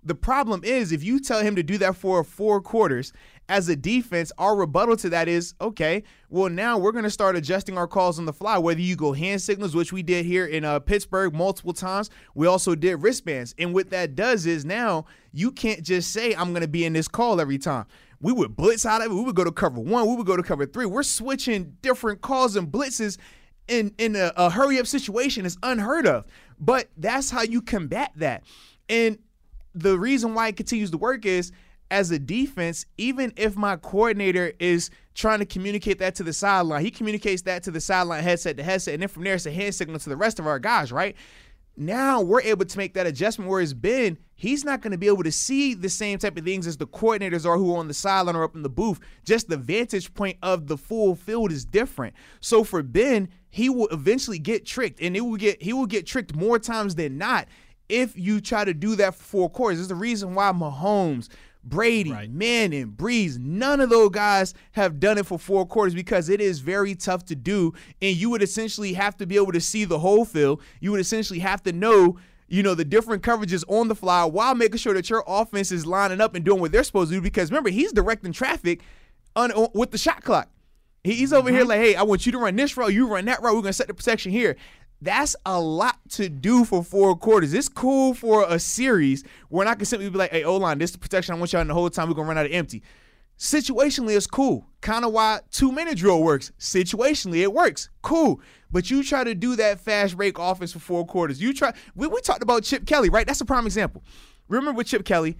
The problem is if you tell him to do that for four quarters, as a defense, our rebuttal to that is okay, well, now we're going to start adjusting our calls on the fly. Whether you go hand signals, which we did here in uh, Pittsburgh multiple times, we also did wristbands. And what that does is now you can't just say, I'm going to be in this call every time. We would blitz out of it. We would go to cover one. We would go to cover three. We're switching different calls and blitzes in, in a, a hurry up situation is unheard of. But that's how you combat that. And the reason why it continues to work is as a defense, even if my coordinator is trying to communicate that to the sideline, he communicates that to the sideline headset to headset, and then from there it's a hand signal to the rest of our guys, right? Now we're able to make that adjustment. Whereas Ben, he's not going to be able to see the same type of things as the coordinators are who are on the sideline or up in the booth. Just the vantage point of the full field is different. So for Ben, he will eventually get tricked, and it will get he will get tricked more times than not if you try to do that for four quarters. There's the reason why Mahomes, Brady, Manning, Brees, none of those guys have done it for four quarters because it is very tough to do. And you would essentially have to be able to see the whole field. You would essentially have to know, you know, the different coverages on the fly while making sure that your offense is lining up and doing what they're supposed to do. Because remember, he's directing traffic on, on- with the shot clock. He's over here mm-hmm. like, hey, I want you to run this route, you run that route. We're gonna set the protection here. That's a lot to do for four quarters. It's cool for a series where I can simply be like, hey, O line, this is the protection I want y'all in the whole time. We're gonna run out of empty. Situationally, it's cool. Kind of why two minute drill works. Situationally, it works. Cool. But you try to do that fast break offense for four quarters. You try. We, we talked about Chip Kelly, right? That's a prime example. Remember with Chip Kelly,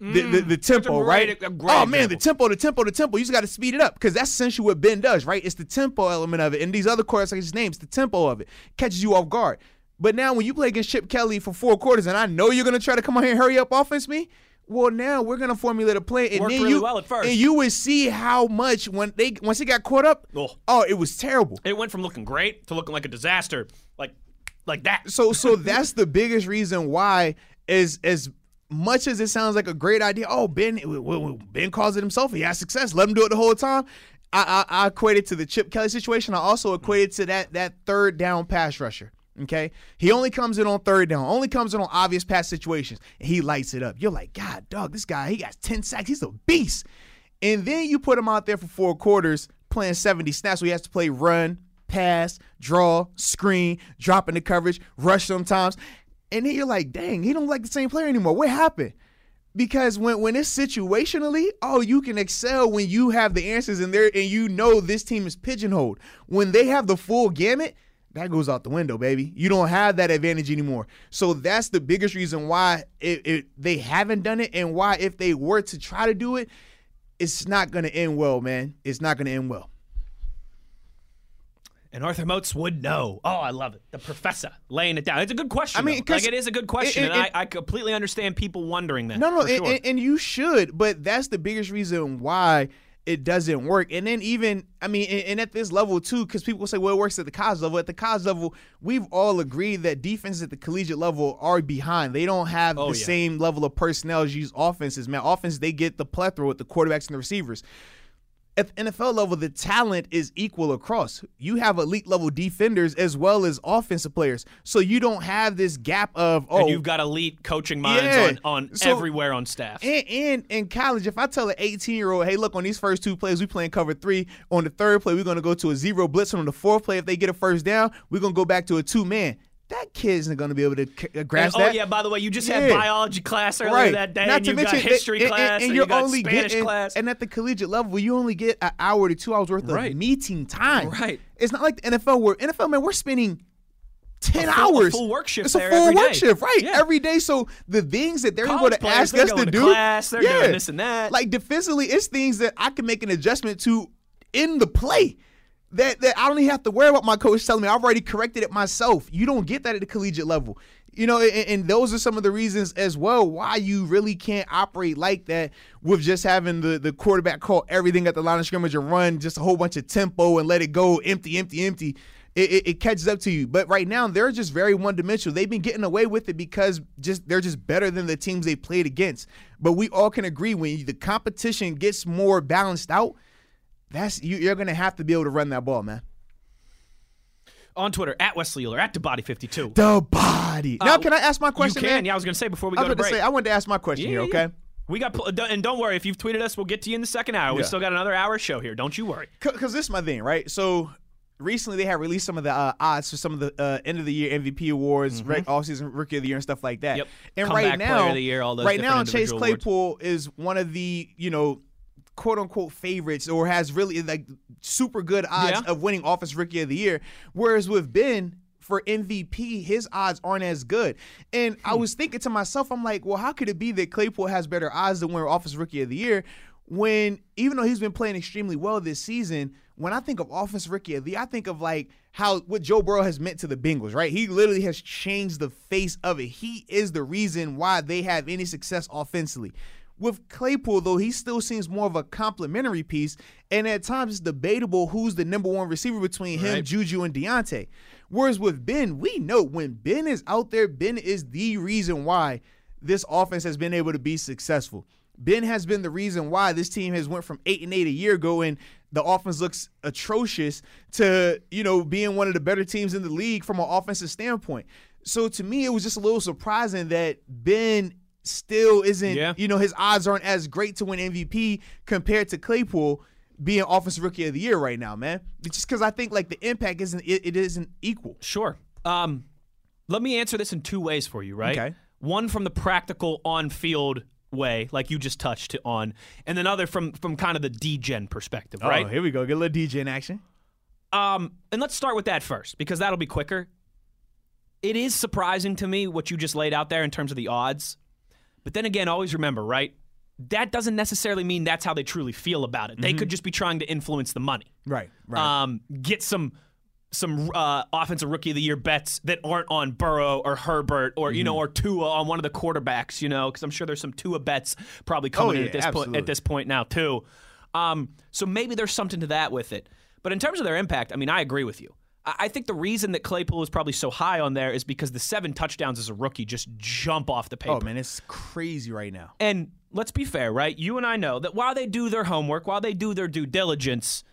the, the, the mm. tempo, right? oh man, the tempo, the tempo, the tempo. You just got to speed it up because that's essentially what Ben does, right? It's the tempo element of it, and these other quarters, like his name's the tempo of it catches you off guard. But now when you play against Chip Kelly for four quarters, and I know you're gonna try to come out here and hurry up offense me. Well, now we're gonna formulate a play, and Worked then really you well at first. and you would see how much when they once they got caught up. Oh. Oh, it was terrible. It went from looking great to looking like a disaster, like like that. So so that's the biggest reason why is as much as it sounds like a great idea. Oh, Ben Ben calls it himself. He has success. Let him do it the whole time. I, I, I equate it to the Chip Kelly situation. I also mm-hmm. equate it to that that third down pass rusher. Okay, he only comes in on third down. Only comes in on obvious pass situations. And he lights it up. You're like, God, dog, this guy. He got ten sacks. He's a beast. And then you put him out there for four quarters playing 70 snaps. So he has to play run, pass, draw, screen, drop into coverage, rush sometimes. And then you're like, dang, he don't like the same player anymore. What happened? Because when, when it's situationally, oh, you can excel when you have the answers in there and you know this team is pigeonholed. When they have the full gamut, that goes out the window, baby. You don't have that advantage anymore. So that's the biggest reason why it, it, they haven't done it and why if they were to try to do it, it's not going to end well, man. It's not going to end well. And Arthur Moats would know. Oh, I love it. The professor laying it down. It's a good question. I mean, like it is a good question, it- and I, I completely understand people wondering that. No, no, and, sure. and, you should, but that's the biggest reason why it doesn't work. And then even, I mean, and, and at this level too, because people say, well, it works at the college level. At the college level, we've all agreed that defenses at the collegiate level are behind. They don't have Oh, the yeah. same level of personnel as use offenses. Man, offense they get the plethora with the quarterbacks and the receivers. At the NFL level, the talent is equal across. You have elite level defenders as well as offensive players. So you don't have this gap of oh and you've got elite coaching minds Yeah. on, on So- everywhere on staff. And, and in college, if I tell an 18 year old, hey, look, on these first two plays, we playing cover three. On the third play, we're going to go to a zero blitz. And on the fourth play, if they get a first down, we're going to go back to a two man. That kid isn't going to be able to uh, And, grasp oh yeah, by the way, you just had biology class earlier Right. that day, Not and to you mention, got history and, class, and, you're you only Spanish getting, class. and at the collegiate level, you only get an hour to two hours worth Right. of meeting time. Right. It's not like the NFL where NFL man, we're spending. 10 A full- a hours. full work shift It's a full work day. shift, right? Yeah. Every day. So the things that they're going to ask us to going to do. class, they're doing yeah. this and that. Like defensively, it's things that I can make an adjustment to in the play. That, that I don't even have to worry about my coach telling me. I've already corrected it myself. You don't get that at the collegiate level. You know, and, and those are some of the reasons as well why you really can't operate like that with just having the, the quarterback call everything at the line of scrimmage and run just a whole bunch of tempo and let it go empty, empty, empty. It, it, it catches up to you. But right now, they're just very one dimensional. They've been getting away with it because just they're just better than the teams they played against. But we all can agree when the competition gets more balanced out, that's you, you're gonna have to be able to run that ball, man. on Twitter at Wesley Euler at Debody52. The body. now, Uh, can I ask my question? you can. man? Yeah, I was going to say before we I go to to break. say I wanted to ask my question Yeah, here. Okay. yeah. We got pl- and don't worry if you've tweeted us, we'll get to you in the second hour. We Yeah. still got another hour show here. Don't you worry. because this is my thing, right? So recently they have released some of the uh, odds for some of the uh, end of the year MVP awards, right, all-season Rookie of the Year and stuff like that. Mm-hmm. Yep. And Comeback right now, the Year, right now, Chase individual awards. Claypool is one of the you know quote unquote favorites or has really like super good odds Yeah. of winning Office Rookie of the Year. Whereas with Ben. For MVP, his odds aren't as good. And Hmm. I was thinking to myself, I'm like, well, how could it be that Claypool has better odds to win Office Rookie of the Year when even though he's been playing extremely well this season, when I think of Office rookie of the, year, I think of like how what Joe Burrow has meant to the Bengals, right? He literally has changed the face of it. He is the reason why they have any success offensively. With Claypool, though, he still seems more of a complementary piece, and at times it's debatable who's the number one receiver between him, Right. Juju, and Diontae. Whereas with Ben, we know when Ben is out there, Ben is the reason why this offense has been able to be successful. Ben has been the reason why this team has went from eight and eight a year ago, and the offense looks atrocious to you know being one of the better teams in the league from an offensive standpoint. So to me, it was just a little surprising that Ben still isn't. Yeah. You know, his odds aren't as great to win MVP compared to Claypool being offensive rookie of the year right now, man. It's just because I think like the impact isn't it, it isn't equal. Sure. Um, let me answer this in two ways for you, right? Okay. One from the practical on field way, like you just touched on, and then other from from kind of the degen perspective, Oh, right? here we go. Get a little DJ in action. Um, and let's start with that first because that'll be quicker. It is surprising to me what you just laid out there in terms of the odds. But then again, always remember, right? That doesn't necessarily mean that's how they truly feel about it. They could just be trying to influence the money. Right, right. Um, get some some uh, offensive rookie of the year bets that aren't on Burrow or Herbert or you know or Tua on one of the quarterbacks. You know, because I'm sure there's some Tua bets probably coming in yeah, at this point at this point now too. Um, so maybe there's something to that with it. But in terms of their impact, I mean, I agree with you. I think the reason that Claypool is probably so high on there is because the seven touchdowns as a rookie just jump off the paper. oh man, it's crazy right now. And let's be fair, right? You and I know that while they do their homework, while they do their due diligence,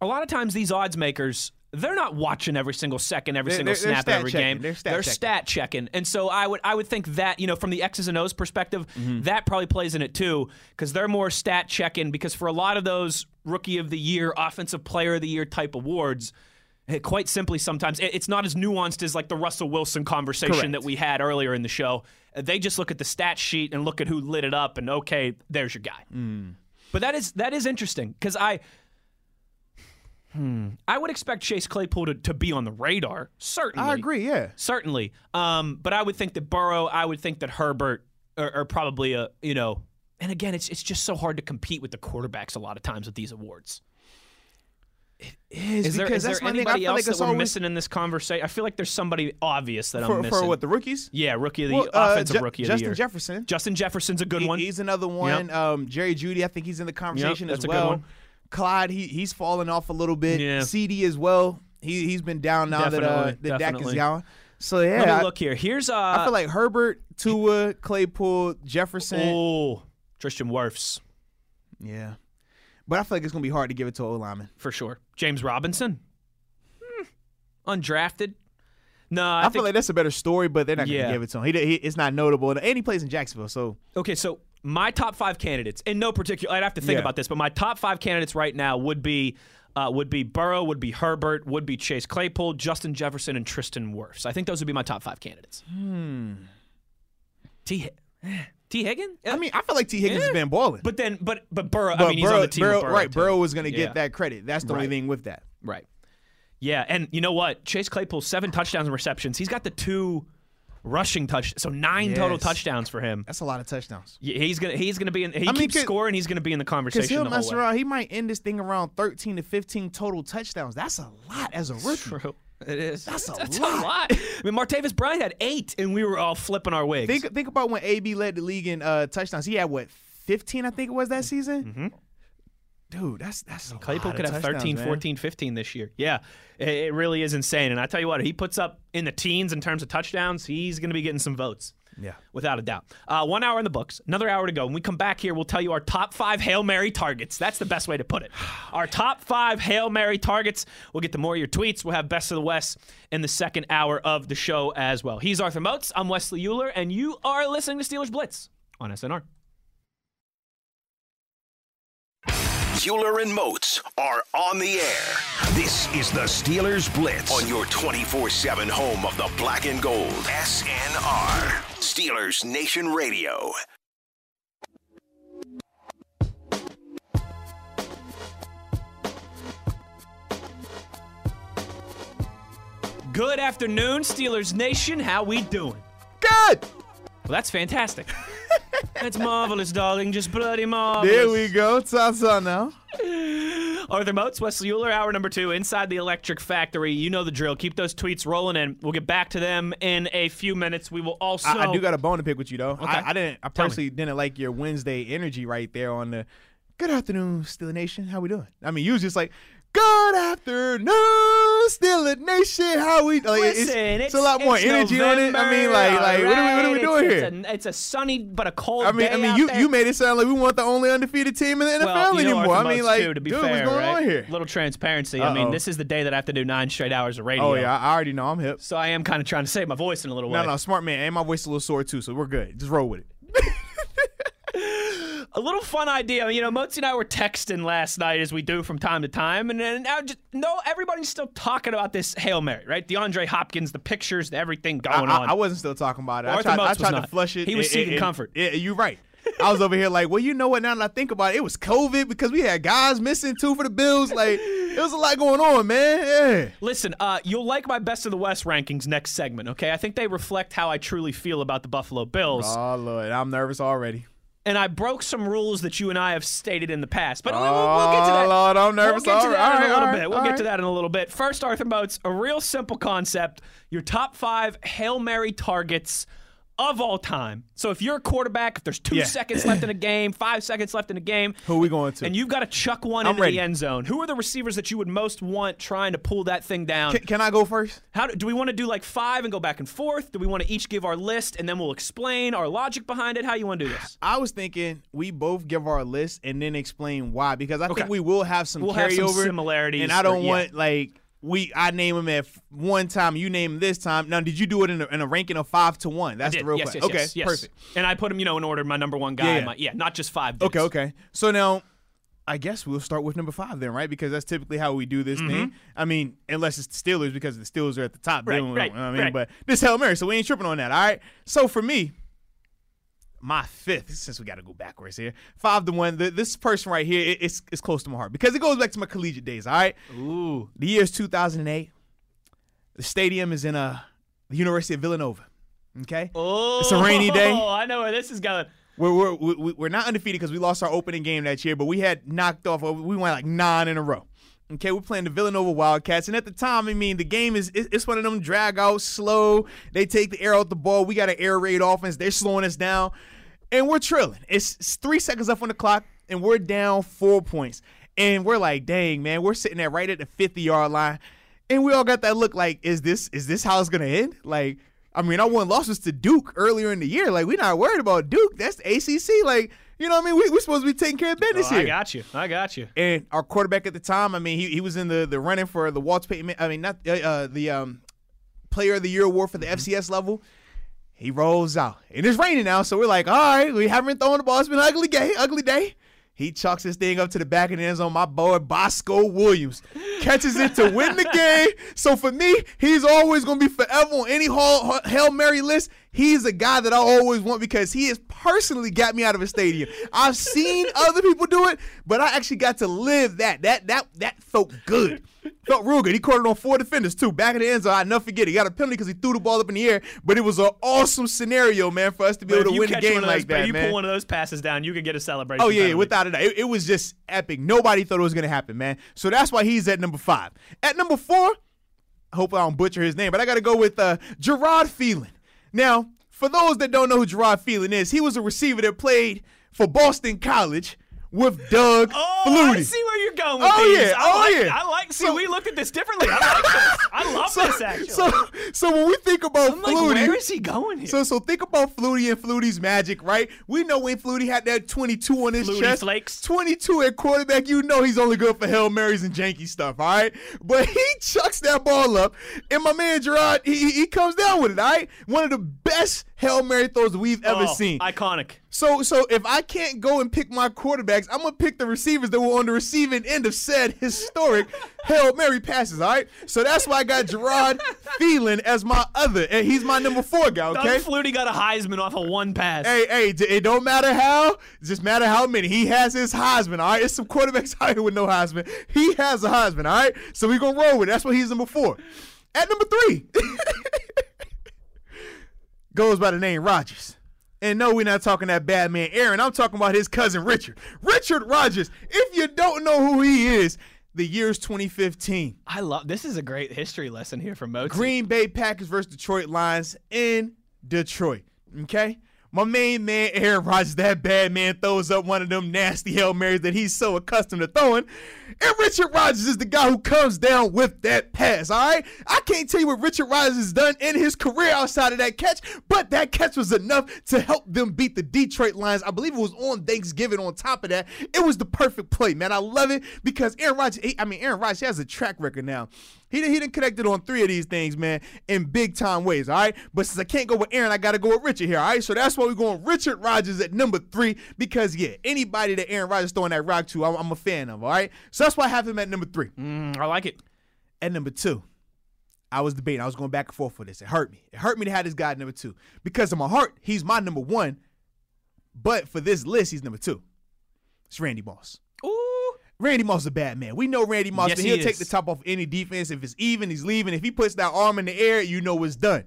a lot of times these odds makers, they're not watching every single second, every They're- single they're- they're snap every checking. game. They're stat checking. stat checking. And so I would I would think that, you know, from the X's and O's perspective, Mm-hmm. that probably plays in it too, because they're more stat checking because for a lot of those rookie of the year, offensive player of the year type awards, Quite simply, sometimes it's not as nuanced as like the Russell Wilson conversation Correct. that we had earlier in the show. Uh, They just look at the stat sheet and look at who lit it up, and okay, there's your guy. Mm. But that is that is interesting because I, hmm, I would expect Chase Claypool to, to be on the radar. Certainly, I agree. Yeah. Certainly, um, but I would think that Burrow, I would think that Herbert are, are probably a you know. And again, it's it's just so hard to compete with the quarterbacks a lot of times with these awards. Is, Is there because is there anybody else like that we're always missing in this conversation? I feel like there's somebody obvious that I'm missing. for what the rookies. Yeah, rookie of the Well, uh, offensive Ju- rookie of Justin the year. Justin Jefferson. Justin Jefferson's a good He- one. He's another one. Um, Jerry Jeudy, I think he's in the conversation that's as a good well. one. Clyde, he he's fallen off a little bit. Yeah. CD as well. He he's been down now that uh, Definitely, that Dak is definitely. gone. So yeah, Let me I, look here. Here's uh, I feel like Herbert, Tua, Claypool, Jefferson. oh Tristan Wirfs Yeah, but I feel like it's gonna be hard to give it to O lineman. for sure. James Robinson, Hmm. undrafted. No, I, I, think feel like that's a better story, but they're not Yeah. gonna give it to him. He, he it's not notable, and he plays in Jacksonville, so Okay, so my top five candidates, in no particular, I'd have to think Yeah. about this, but my top five candidates right now would be uh, would be Burrow, would be Herbert, would be Chase Claypool, Justin Jefferson, and Tristan Wirfs. I think those would be my top five candidates. Hmm. T. T. Higgin? I mean, I feel like Tee Higgins Yeah. has been balling. but then, but but Burrow. But I mean, he's Burrow, on the team. Burrow- Burrow right? too. Burrow was gonna Yeah. get that credit. That's the only thing with that. Right. Yeah, and you know what? Chase Claypool seven touchdowns and receptions. He's got the two rushing touch, so nine total touchdowns for him. That's a lot of touchdowns. Yeah, He's gonna he's gonna be in. He I keeps could- scoring. He's gonna be in the conversation. he'll the mess around. He might end this thing around 13 to 15 total touchdowns. That's a lot as a rookie. True. It is. That's a That's lot. a lot. <laughs> I mean, Martavis Bryant had eight, and we were all flipping our wigs. Think think about when AB led the league in uh, touchdowns. He had what 15, I think it was that season. Mm-hmm. Dude, that's that's a Claypool could have 13, man. 14, 15 this year. Yeah, it, it really is insane. And I tell you what, he puts up in the teens in terms of touchdowns. He's going to be getting some votes. Yeah. Without a doubt. Uh, one hour in the books, another hour to go. When we come back here, we'll tell you our top five Hail Mary targets. That's the best way to put it. <sighs> Our top five Hail Mary targets. We'll get to more of your tweets. We'll have Best of the West in the second hour of the show as well. He's Arthur Moats. I'm Wesley Euler, and you are listening to Steelers Blitz on SNR. Euler and Moats are on the air. This is the Steelers Blitz on your 24 7 home of the black and gold. SNR. Steelers Nation Radio. Good afternoon, Steelers Nation. How we doing? Good. Well, that's fantastic. <laughs> that's marvelous, darling. Just bloody marvelous. There we go. Ta-ta now. <laughs> Arthur Moats, Wesley Euler, hour number two, inside the Electric Factory. You know the drill. Keep those tweets rolling in. We'll get back to them in a few minutes. We will also. I, I do got a bone to pick with you though. Okay. I, I didn't. I Tell me. personally didn't like your Wednesday energy right there on the. Good afternoon, Steeler Nation. How we doing? I mean, you was just like, "Good afternoon, Steeler Nation. How we?" Like, it's, Listen, it's, a lot more it's energy on it. I mean, November, like, like what are we, what are we doing It's- here? It's a, it's a sunny but a cold I mean, day I mean, you there. you made it sound like we want the only undefeated team in the NFL well, you know anymore. I mean, like, too, to be dude, fair, what's going right? on here? Little transparency. I mean, this is the day that I have to do nine straight hours of radio. Oh yeah, I already know. I'm hip. So I am kind of trying to save my voice in a little way. No, no, smart man. And my voice a little sore too, so we're good. Just roll with it. <laughs> a little fun idea. You know, Motzi and I were texting last night as we do from time to time, and then now just no, everybody's still talking about this hail mary, right? DeAndre Hopkins, the pictures, everything going I, on. I wasn't still talking about it. I tried, I Moats tried to not. flush it. He was It- seeking it- comfort. Yeah, you're right. I was over here like, well, you know what? Now that I think about it, it was COVID because we had guys missing too for the Bills. Like, there was a lot going on, man. Yeah. Listen, uh, you'll like my best of the West rankings next segment, okay? I think they reflect how I truly feel about the Buffalo Bills. Oh Lord, I'm nervous already. And I broke some rules that you and I have stated in the past. But we'll, we'll get to that. Oh, Lord, I'm nervous. We'll get to that right, in a little right, bit. We'll get right. to that in a little bit. First, Arthur Moats, a real simple concept. Your top five Hail Mary targets of all time. So if you're a quarterback, if there's two Yeah. seconds left in a game, five seconds left in a game, Who are we going to? and you've got to chuck one I'm into ready. the end zone, who are the receivers that you would most want trying to pull that thing down? can, can I go first? How do, do we want to do like five and go back and forth? Do we want to each give our list and then we'll explain our logic behind it? How you want to do this? I was thinking we both give our list and then explain why because I Okay. think we will have some We'll have carryover some similarities and I don't or- yeah. want like we I name him at one time, you name him this time. Now, did you do it in a, in a ranking of five to one? That's the real yes, question. yes, okay, yes, perfect. And I put them, you know, in order. My number one guy. Yeah, yeah. My, yeah not just five. Dudes. Okay, okay. So now, I guess we'll start with number five then, right? Because that's typically how we do this thing. I mean, unless it's the Steelers because the Steelers are at the top. Mm-hmm. Right, right, you know what I mean, right. but this Hail Mary, so we ain't tripping on that. All right. So for me, my fifth, since we got to go backwards here, five to one. The, this person right here, it, it's it's close to my heart because it goes back to my collegiate days. All right. Ooh. The year is 2008. The stadium is in uh, the University of Villanova. Okay. Oh, It's a rainy day. I know where this is going. We're, we're, we're not undefeated because we lost our opening game that year, but we had knocked off. We went like nine in a row. Okay, we're playing the Villanova Wildcats, and at the time, I mean, the game is it's one of them drag out, slow. They take the air out the ball. We got an air raid offense. They're slowing us down, and we're trilling. It's, three seconds left on the clock, and we're down four points. And we're like, dang, man, we're sitting there right at the 50 yard line, and we all got that look like, is this is this how it's gonna end? Like, I mean, I won losses to Duke earlier in the year. Like, we're not worried about Duke. That's ACC. Like, you know what I mean? We, we're supposed to be taking care of business Oh, here. I got you. I got you. And our quarterback at the time, I mean, he, he was in the, the running for the Walter Payton. I mean, not uh, uh, the um, Player of the Year award for the FCS level. He rolls out, and it's raining now, so we're like, all right, we haven't been throwing the ball. It's been an ugly day, ugly day. He chucks this thing up to the back of the end zone. My boy Bosco Williams catches it to win the <laughs> game. So for me, he's always going to be forever on any Hall, Hail Mary list. He's a guy that I always want because he has personally got me out of a stadium. I've seen other people do it, but I actually got to live that. That that that felt good. Felt real good. He caught it on four defenders too. Back in the end zone, I never forget. He got a penalty because he threw the ball up in the air. But it was an awesome scenario, man, for us to be But able to win the catch game one of those, like that, you man. pull one of those passes down, you can get a celebration. Oh yeah, penalty. without a doubt, it, it was just epic. Nobody thought it was gonna happen, man. So that's why he's at number five. At number four, I hope I don't butcher his name, but I got to go with uh, Gerard Phelan. Now, for those that don't know who Gerard Phelan is, he was a receiver that played for Boston College with Doug Oh, Flutie. I see where you're going with Oh, these. yeah. I Oh, like, yeah. I like. See, So- we looked at this differently. I like this. I <laughs> love this actually. So, so when we think about I'm like, Flutie, where is he going here? So so think about Flutie and Flutie's magic, right? We know when Flutie had that 22 on his Flutie chest. flakes. 22 at quarterback, you know he's only good for Hail Marys and janky stuff, all right? But he chucks that ball up, and my man Gerard, he, he- he comes down with it, all right? One of the best Hail Mary throws we've ever Oh, seen. Iconic. So so if I can't go and pick my quarterbacks, I'm gonna pick the receivers that were on the receiving end of said historic <laughs> Hail Mary passes, all right? So that's why I got Gerard Phelan as my other, and he's my number four guy, Doug okay? Flutie got a Heisman off of one pass. Hey, hey, it don't matter how, just matter how many. He has his Heisman, all right? It's some quarterbacks <laughs> out here with no Heisman. He has a Heisman, all right? So we gonna roll with it. That's why he's number four. At number three, <laughs> goes by the name Rodgers. And no, we're not talking that bad man Aaron. I'm talking about his cousin Richard. Richard Rodgers. If you don't know who he is, the year's 2015. I love. This is a great history lesson here from Mozi. Green Bay Packers versus Detroit Lions in Detroit. Okay? My main man, Aaron Rodgers, that bad man, throws up one of them nasty Hail Marys that he's so accustomed to throwing. And Richard Rodgers is the guy who comes down with that pass, all right? I can't tell you what Richard Rodgers has done in his career outside of that catch, but that catch was enough to help them beat the Detroit Lions. I believe it was on Thanksgiving on top of that. It was the perfect play, man. I love it because Aaron Rodgers, I mean, Aaron Rodgers has a track record now. He done, he done connected on three of these things, man, in big time ways, all right? But since I can't go with Aaron, I got to go with Richard here, all right? So that's why we're going Richard Rodgers at number three because, yeah, anybody that Aaron Rodgers throwing that rock to, I'm, I'm a fan of, all right? So that's why I have him at number three. Mm, I like it. At number two, I was debating. I was going back and forth for this. It hurt me. It hurt me to have this guy at number two because in my heart, he's my number one. But for this list, he's number two. It's Randy Moss. Ooh. Randy Moss is a bad man. We know Randy Moss, Yes, but he he'll take the top off any defense. If it's even, he's leaving. If he puts that arm in the air, you know it's done.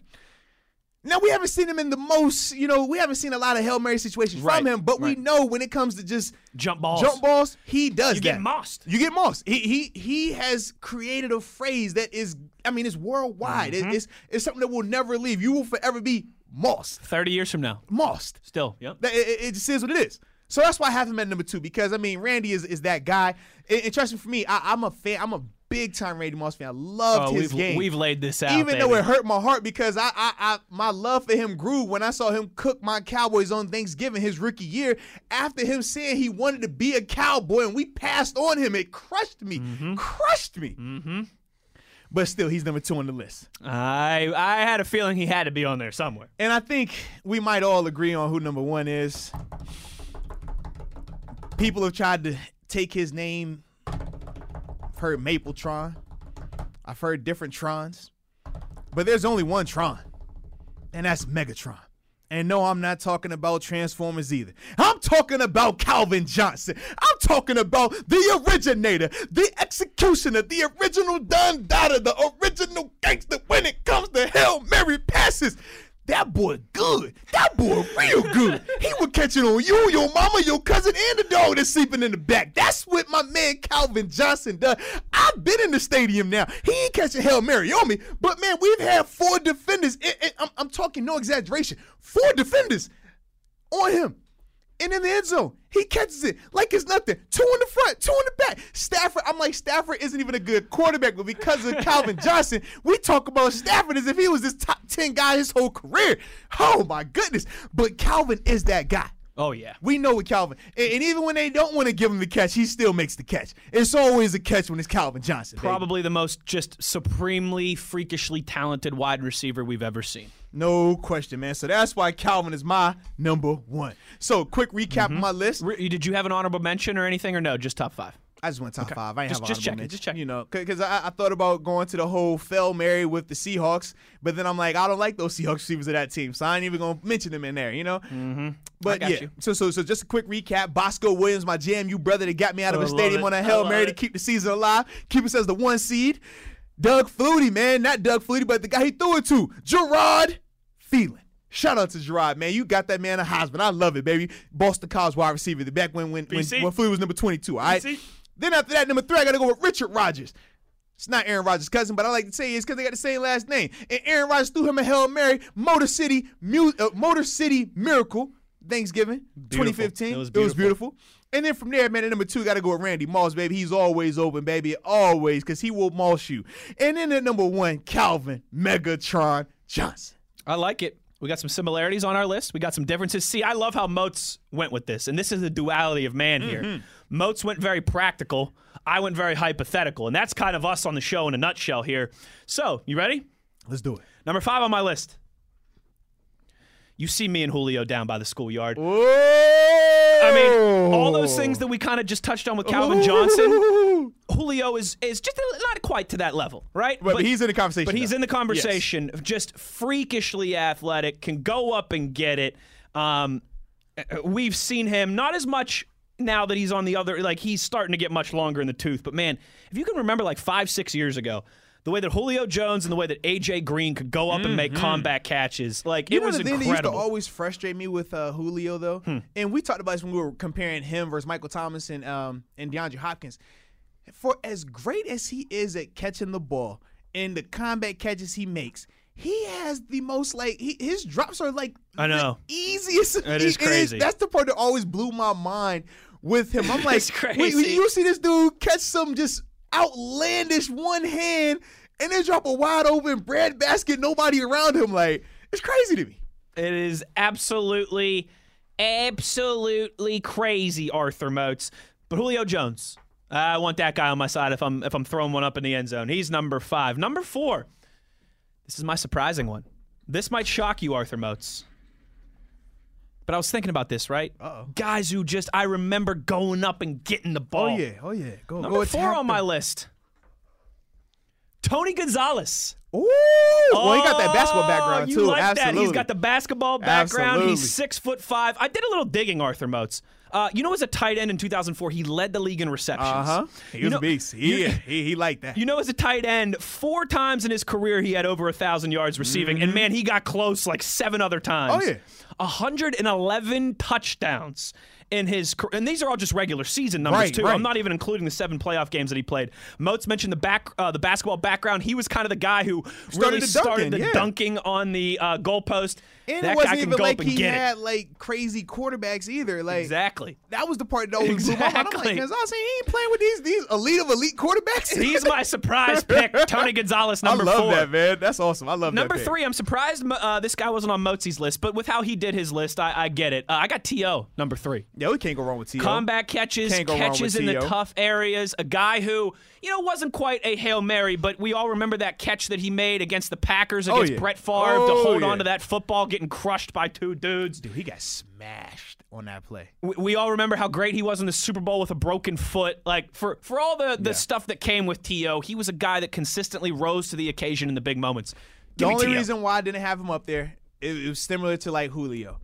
Now we haven't seen him in the most, you know, we haven't seen a lot of Hail Mary situations Right, from him, but we know when it comes to just Jump balls. jump balls, he does that. You that. get mossed. You get mossed. He he he has created a phrase that is, I mean, it's worldwide. Mm-hmm. It- it's it's something that will never leave. You will forever be mossed, 30 years from now. mossed. Still. Yep. It, it- it just is what it is. So that's why I have him at number two because I mean Randy is, is that guy. And, and trust me, for me, I, I'm a fan. I'm a big time Randy Moss fan. I loved Oh, his we've, game. we've laid this out. Even though it hurt my heart because I, I, I, my love for him grew when I saw him cook my Cowboys on Thanksgiving his rookie year. After him saying he wanted to be a Cowboy and we passed on him, it crushed me, Mm-hmm. crushed me. Mm-hmm. But still, he's number two on the list. I I had a feeling he had to be on there somewhere. And I think we might all agree on who number one is. People have tried to take his name. I've heard Mapletron. I've heard different Trons. But there's only one Tron, and that's Megatron. And no, I'm not talking about Transformers either. I'm talking about Calvin Johnson. I'm talking about the originator, the executioner, the original Don Dada, the original gangster when it comes to Hail Mary passes. That boy good. That boy real good. He would catch it on you, your mama, your cousin, and the dog that's sleeping in the back. That's what my man Calvin Johnson does. I've been in the stadium now. He ain't catching Hail Mary on me. But man, we've had four defenders. and- and I'm, I'm talking no exaggeration. Four defenders on him. And in the end zone, he catches it like it's nothing. Two in the front, two in the back. Stafford, I'm like, Stafford isn't even a good quarterback, but because of Calvin <laughs> Johnson, we talk about Stafford as if he was this top 10 guy his whole career. Oh my goodness. But Calvin is that guy. Oh yeah. We know with Calvin, and, and even when they don't want to give him the catch, he still makes the catch. It's always a catch when it's Calvin Johnson. baby. Probably the most just supremely freakishly talented wide receiver we've ever seen. No question, man. So that's why Calvin is my number one. So, quick recap of my list. Re- Did you have an honorable mention or anything, or no? Just top five. I just went top five. I ain't Just- have just checking, mention, just checking. You know, because I, I thought about going to the whole Fail Mary with the Seahawks, but then I'm like, I don't like those Seahawks receivers of that team, so I ain't even gonna mention them in there. You know. Mm-hmm. But yeah. you. So so so just a quick recap. Bosco Williams, my JMU brother that got me out of I a stadium it. on a hell Mary to keep the season alive, keep us as the one seed. Doug Flutie, man, not Doug Flutie, but the guy he threw it to, Gerard Phelan. Shout out to Gerard, man. You got that man a Heisman. I love it, baby. Boston College wide receiver. The back when when when, when Flutie was number 22. All right. BC? Then after that, number three, I got to go with Richard Rodgers. It's not Aaron Rodgers' cousin, but I like to say it's because they got the same last name. And Aaron Rodgers threw him a Hail Mary, Motor City, Mu- uh, Motor City Miracle, Thanksgiving, 2015. It was beautiful. And then from there, man, at number two, got to go with Randy Moss, baby. He's always open, baby. Always, because he will moss you. And then at number one, Calvin Megatron Johnson. I like it. We got some similarities on our list. We got some differences. See, I love how Moats went with this, and this is the duality of man here. Mm-hmm. Moats went very practical. I went very hypothetical, and that's kind of us on the show in a nutshell here. So, you ready? Let's do it. Number five on my list. You see me and Julio down by the schoolyard. I I mean, all those things that we kind of just touched on with Calvin Johnson. Julio is is just a- not quite to that level, right? But, he's in the conversation. But he's though. in the conversation. Just freakishly athletic, can go up and get it. Um, we've seen him not as much now that he's on the other. Like he's starting to get much longer in the tooth. But man, if you can remember, like five, six years ago. The way that Julio Jones and the way that AJ Green could go up and make combat catches, like Mm-hmm. You it was the thing that used to incredible. Hmm. always frustrate me with uh, Julio though, and we talked about this when we were comparing him versus Michael Thomas and um, and DeAndre Hopkins. For as great as he is at catching the ball and the combat catches he makes, he has the most like he, his drops are like I know. the easiest. It is crazy. that's the part that always blew my mind with him. I'm <laughs> like, It's wait, crazy. you see this dude catch some just outlandish one hand and then drop a wide open bread basket, nobody around him. Like it's crazy to me. It is absolutely, absolutely crazy, Arthur Moats. But Julio Jones, I want that guy on my side if I'm if I'm throwing one up in the end zone. He's number five. Number four. This is my surprising one. This might shock you, Arthur Moats. But I was thinking about this, right? Uh-oh. Guys who just I remember going up and getting the ball. oh yeah, oh yeah. go Number four on my list. Tony Gonzalez. Ooh, oh, well, he got that basketball Oh, background you too. like Absolutely. that? He's got the basketball background. Absolutely. He's six foot five. I did a little digging, Arthur Moats. Uh, you know, as a tight end in 2004, he led the league in receptions. Uh huh. He You was know- a beast. He, you- he he liked that. You know, as a tight end, four times in his career he had over a thousand yards receiving, and man, he got close like seven other times. Mm-hmm. Oh, yeah. 111 touchdowns in his career, and these are all just regular season numbers Right, too. right. I'm not even including the seven playoff games that he played. Moats mentioned the back, uh, the basketball background. He was kind of the guy who really Started the started dunking, yeah. dunking on the uh, goalpost. And that it wasn't even like he had it. like crazy quarterbacks either. Like Exactly. that was the part that always blew my mind. I'm Exactly. like, because I was saying he ain't playing with these these elite of elite quarterbacks. <laughs> He's my surprise <laughs> pick, Tony Gonzalez, number four. I love four. that man. That's awesome. I love Number three, I'm surprised uh, this guy wasn't on Motzi's list, but with how he did his list, I, I get it. Uh, I got T.O. number three. Yeah, we can't go wrong with T.O. Combat catches, Can't go wrong catches in the tough areas. A guy who, you know, it wasn't quite a Hail Mary, but we all remember that catch that he made against the Packers Oh, against yeah. Brett Favre to Oh, hold yeah. on to that football, getting crushed by two dudes. Dude, he got smashed on that play. We, we all remember how great he was in the Super Bowl with a broken foot. Like for for all the the stuff that came with T.O., he was a guy that consistently rose to the occasion in the big moments. The Give me only reason why I didn't have him up there, it, it was similar to like Julio.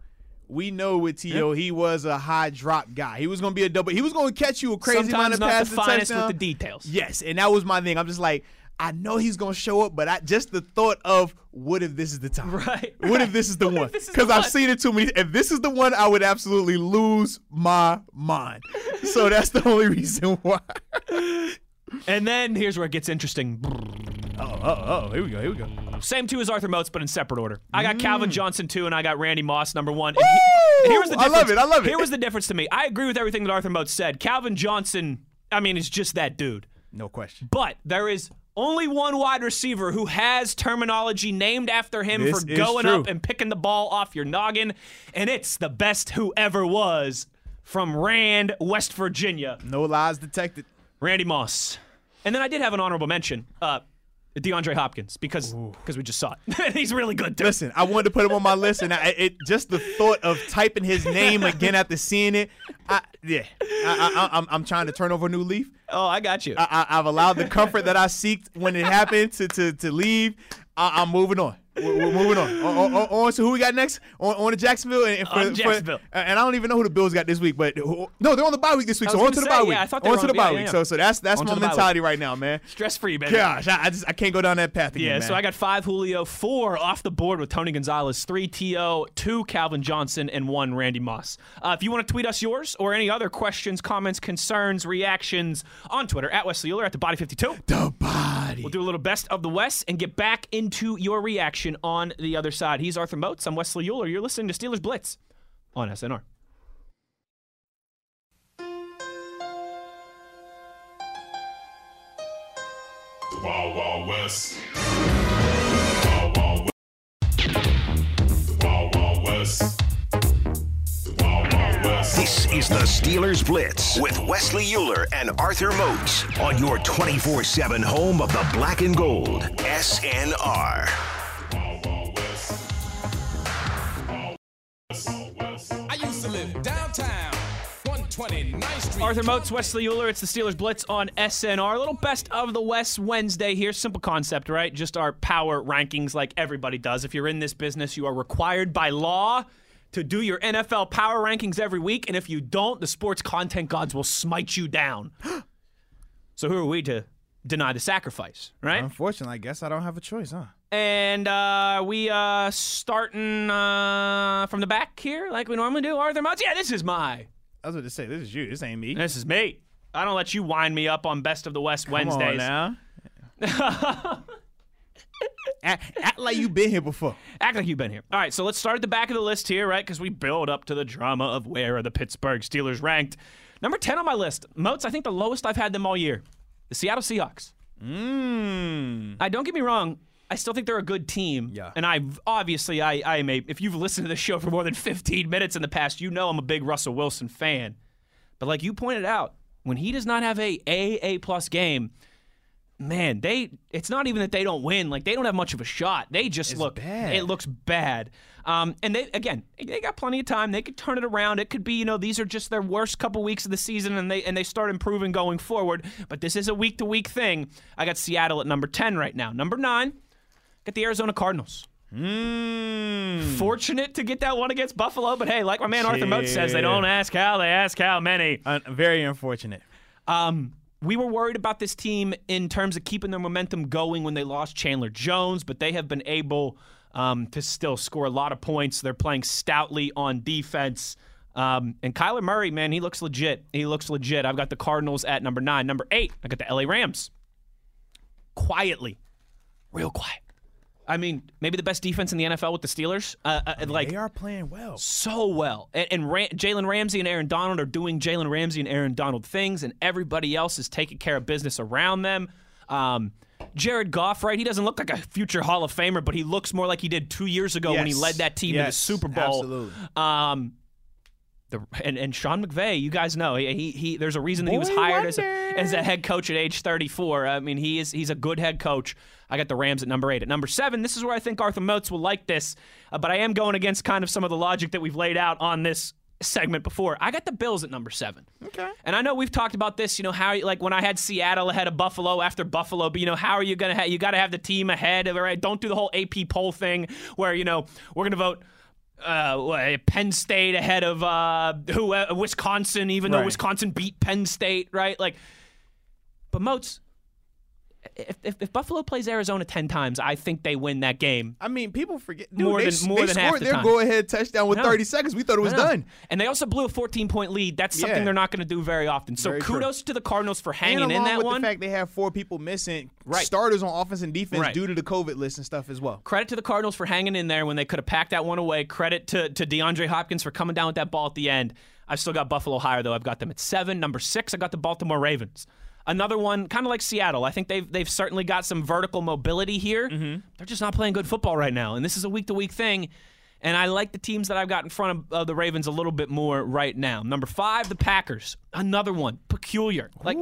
We know with T.O. he was a high drop guy. He was going to be a double. He was going to catch you a crazy amount Sometimes of not the passes. finest touchdown. with the details. Yes, and that was my thing. I'm just like, I know he's going to show up, but I just the thought of what if this is the time? Right, <laughs> What right. if this is the <laughs> What one? this is the Because I've one? seen it too many. If this is the one, I would absolutely lose my mind. so that's the only reason why. <laughs> And then here's where it gets interesting. Oh, oh, oh, here we go. Here we go. Same two as Arthur Moats, but in separate order. I got Calvin Johnson two, and I got Randy Moss number one. And, he- and here was the Mm. I love difference. it, I love it. Here was the difference to me. I agree with everything that Arthur Moats said. Calvin Johnson, I mean, is just that dude. No question. But there is only one wide receiver who has terminology named after him This for is going true. up and picking the ball off your noggin, and it's the best who ever was from Rand, West Virginia. No lies detected. Randy Moss. And then I did have an honorable mention, uh, DeAndre Hopkins, because because we just saw it. <laughs> he's really good too. Listen, I wanted to put him on my list, and I, it just the thought of typing his name again after seeing it. I, yeah, I, I, I'm, I'm trying to turn over a new leaf. Oh, I got you. I, I, I've allowed the comfort that I seeked when it happened to to, to leave. I, I'm moving on. We're, we're moving on. On, on. on to who we got next? On, on to Jacksonville. And, for, On Jacksonville. For, and I don't even know who the Bills got this week, but who, no, they're on the bye week this week. So on to the say, bye week. yeah, I thought they on to the bye week. So so that's that's my to the bye week. mentality right now, man. Stress free, baby. Gosh, I, I just I can't go down that path again. Yeah, man. so I got five Julio, four off the board with Tony Gonzalez, three T.O., two Calvin Johnson, and one Randy Moss. Uh, if you want to tweet us yours or any other questions, comments, concerns, reactions on Twitter, at Wesley Euler, at the Body52. the body. We'll do a little best of the West and get back into your reaction on the other side. He's Arthur Moats. I'm Wesley Euler. You're listening to Steelers Blitz on SNR. The Wild Wild West. Wild Wild West. The Wild Wild West. The Wild Wild West. This is the Steelers Blitz with Wesley Euler and Arthur Moats on your 24 7 home of the black and gold. SNR. I used to live downtown, 129th Street. Arthur Moats, Wesley Euler. It's the Steelers Blitz on SNR. A little best of the West Wednesday here. Simple concept, right? Just our power rankings like everybody does. If you're in this business, you are required by law to do your NFL power rankings every week. And if you don't, the sports content gods will smite you down. <gasps> so who are we to deny the sacrifice, right? Unfortunately, I guess I don't have a choice, huh? And uh, we uh, starting uh, from the back here, like we normally do. Arthur Moats. Yeah, this is my I was about to say, this is you. This ain't me. This is me. I don't let you wind me up on Best of the West Come on Wednesdays. now. <laughs> act, act like you've been here before. Act like you've been here. All right, so let's start at the back of the list here, right? Because we build up to the drama of where are the Pittsburgh Steelers ranked. Number 10 on my list. Moats, I think the lowest I've had them all year. The Seattle Seahawks. Mmm. I don't get me wrong. I still think they're a good team. Yeah. And I obviously I I am a if you've listened to the show for more than 15 minutes in the past, you know I'm a big Russell Wilson fan. But like you pointed out, when he does not have a A A plus game, man, they it's not even that they don't win. Like they don't have much of a shot. They just look bad. it looks bad. Um, and they again, they got plenty of time. They could turn it around. It could be, you know, these are just their worst couple weeks of the season, and they and they start improving going forward. But this is a week to week thing. I got Seattle at number ten right now. Number nine, Got the Arizona Cardinals. Mm. Fortunate to get that one against Buffalo, but hey, like my man Arthur Moat says, they don't ask how, they ask how many. Un- very unfortunate. Um, we were worried about this team in terms of keeping their momentum going when they lost Chandler Jones, but they have been able um, to still score a lot of points. They're playing stoutly on defense. Um, and Kyler Murray, man, he looks legit. He looks legit. I've got the Cardinals at number nine. Number eight, I got the LA Rams. Quietly, real quiet. I mean, maybe the best defense in the NFL with the Steelers. Uh, uh, like They are playing well. so well. And, and Ram- Jalen Ramsey and Aaron Donald are doing Jalen Ramsey and Aaron Donald things, and everybody else is taking care of business around them. Um, Jared Goff, right? He doesn't look like a future Hall of Famer, but he looks more like he did two years ago when he led that team to the Super Bowl. absolutely. Um, the, and, and Sean McVay, you guys know he, he, he there's a reason that he was hired as a, as a head coach at age 34. I mean, he is he's a good head coach. I got the Rams at number eight. At number seven, this is where I think Arthur Moats will like this, uh, but I am going against kind of some of the logic that we've laid out on this segment before. I got the Bills at number seven. Okay. And I know we've talked about this, you know, how like when I had Seattle ahead of Buffalo after Buffalo, but you know, how are you gonna have you gotta have the team ahead, all right? Don't do the whole AP poll thing where, you know, we're gonna vote uh, Penn State ahead of uh, who uh, Wisconsin, even though Wisconsin beat Penn State, right? Like, but Moats, if, if, if Buffalo plays Arizona ten times, I think they win that game. I mean, people forget. Dude, More they, than- more they than half scored the their time. go-ahead touchdown with know. 30 seconds. We thought it was done. And they also blew a 14 point lead. That's something Yeah. they're not going to do very often. So Very true. kudos to the Cardinals for hanging in that with one. the fact they have four people missing, Right. starters on offense and defense Right. due to the COVID list and stuff as well. Credit to the Cardinals for hanging in there when they could have packed that one away. Credit to, to DeAndre Hopkins for coming down with that ball at the end. I've still got Buffalo higher, though. I've got them at seven. Number six, I got the Baltimore Ravens. Another one, kind of like Seattle. I think they've they've certainly got some vertical mobility here. They're just not playing good football right now, and this is a week to week thing. And I like the teams that I've got in front of uh, the Ravens a little bit more right now. Number five, the Packers. Another one, peculiar, like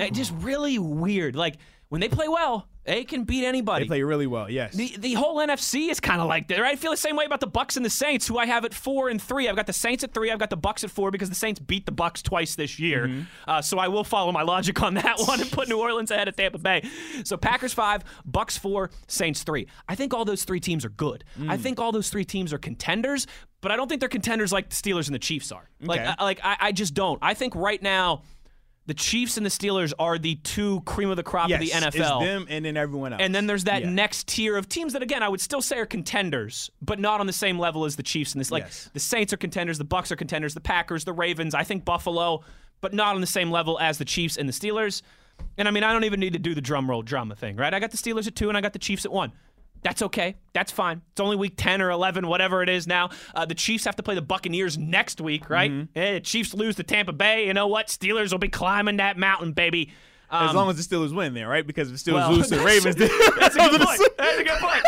eh, just really weird. Like when they play well, they can beat anybody. They play really well, yes. The the whole NFC is kind of like that, right? I feel the same way about the Bucks and the Saints, who I have at four and three. I've got the Saints at three. I've got the Bucks at four because the Saints beat the Bucks twice this year. Mm-hmm. Uh, so I will follow my logic on that one and put New Orleans ahead of Tampa Bay. So Packers five, Bucks four, Saints three. I think all those three teams are good. Mm. I think all those three teams are contenders, but I don't think they're contenders like the Steelers and the Chiefs are. Like, I, like I, I just don't. I think right now. The Chiefs and the Steelers are the two cream of the crop yes, of the NFL. It's them and then everyone else. And then there's that Yeah. next tier of teams that, again, I would still say are contenders, but not on the same level as the Chiefs. And this, like Yes. the Saints are contenders, the Bucks are contenders, the Packers, the Ravens. I think Buffalo, but not on the same level as the Chiefs and the Steelers. And I mean, I don't even need to do the drum roll drama thing, right? I got the Steelers at two, and I got the Chiefs at one. That's okay. That's fine. It's only week 10 or 11, whatever it is now. Uh, the Chiefs have to play the Buccaneers next week, right? Mm-hmm. Eh, Chiefs lose to Tampa Bay. You know what? Steelers will be climbing that mountain, baby. as Um, long as the Steelers win there, right? Because if the Steelers well, lose to the that's- <laughs> Ravens, That's a <laughs> good point. That's a good point.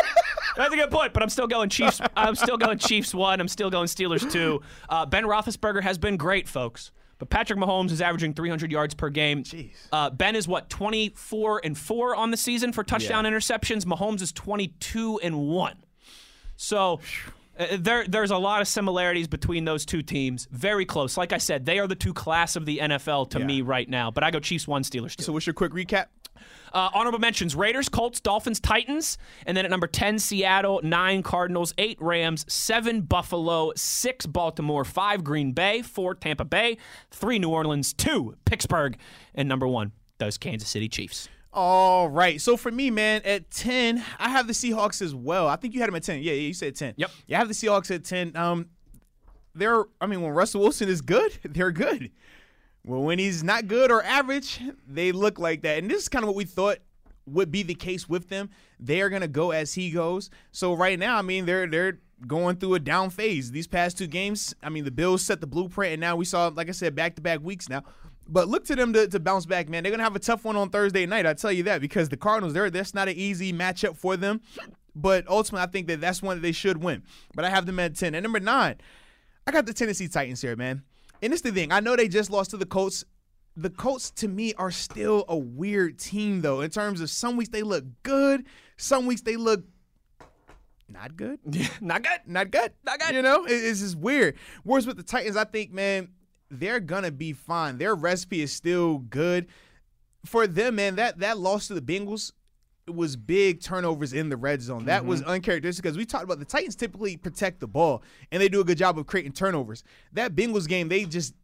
That's a good point. But I'm still going Chiefs. I'm still going Chiefs one. I'm still going Steelers two. Uh, ben Roethlisberger has been great, folks. But Patrick Mahomes is averaging 300 yards per game. Jeez. Uh, ben is what 24 and four on the season for touchdown interceptions. Mahomes is 22 and one. So. uh, there, there's a lot of similarities between those two teams. Very close. Like I said, they are the two class of the NFL to Yeah. me right now. But I go Chiefs one, Steelers two. So what's your quick recap? Uh, honorable mentions Raiders, Colts, Dolphins, Titans. And then at number 10, Seattle, 9, Cardinals, 8, Rams, 7, Buffalo, 6, Baltimore, 5, Green Bay, 4, Tampa Bay, 3, New Orleans, 2, Pittsburgh, and number 1, those Kansas City Chiefs. All right. So for me, man, at 10, I have the Seahawks as well. I think you had them at 10. Yeah, yeah, you said 10. Yep. Yeah, I have the Seahawks at 10. Um they're I mean, when Russell Wilson is good, <laughs> they're good. Well, when he's not good or average, they look like that. And this is kind of what we thought would be the case with them. They are going to go as he goes. So right now, I mean, they're they're going through a down phase. These past two games, I mean, the Bills set the blueprint and now we saw like I said back-to-back weeks now. But look to them to, to bounce back, man. They're gonna have a tough one on Thursday night. I tell you that because the Cardinals, they're that's not an easy matchup for them. But ultimately, I think that that's one that they should win. But I have them at ten. And number nine, I got the Tennessee Titans here, man. And it's the thing. I know they just lost to the Colts. The Colts, to me, are still a weird team, though, in terms of some weeks they look good, some weeks they look not good. <laughs> Not good. Not good. Not good. You know, it- it's just weird. Whereas with the Titans, I think, man, they're gonna be fine. Their recipe is still good. For them, man, that that loss to the Bengals, was big turnovers in the red zone. That was Mm-hmm. uncharacteristic because we talked about the Titans typically protect the ball and they do a good job of creating turnovers. That Bengals game, they just,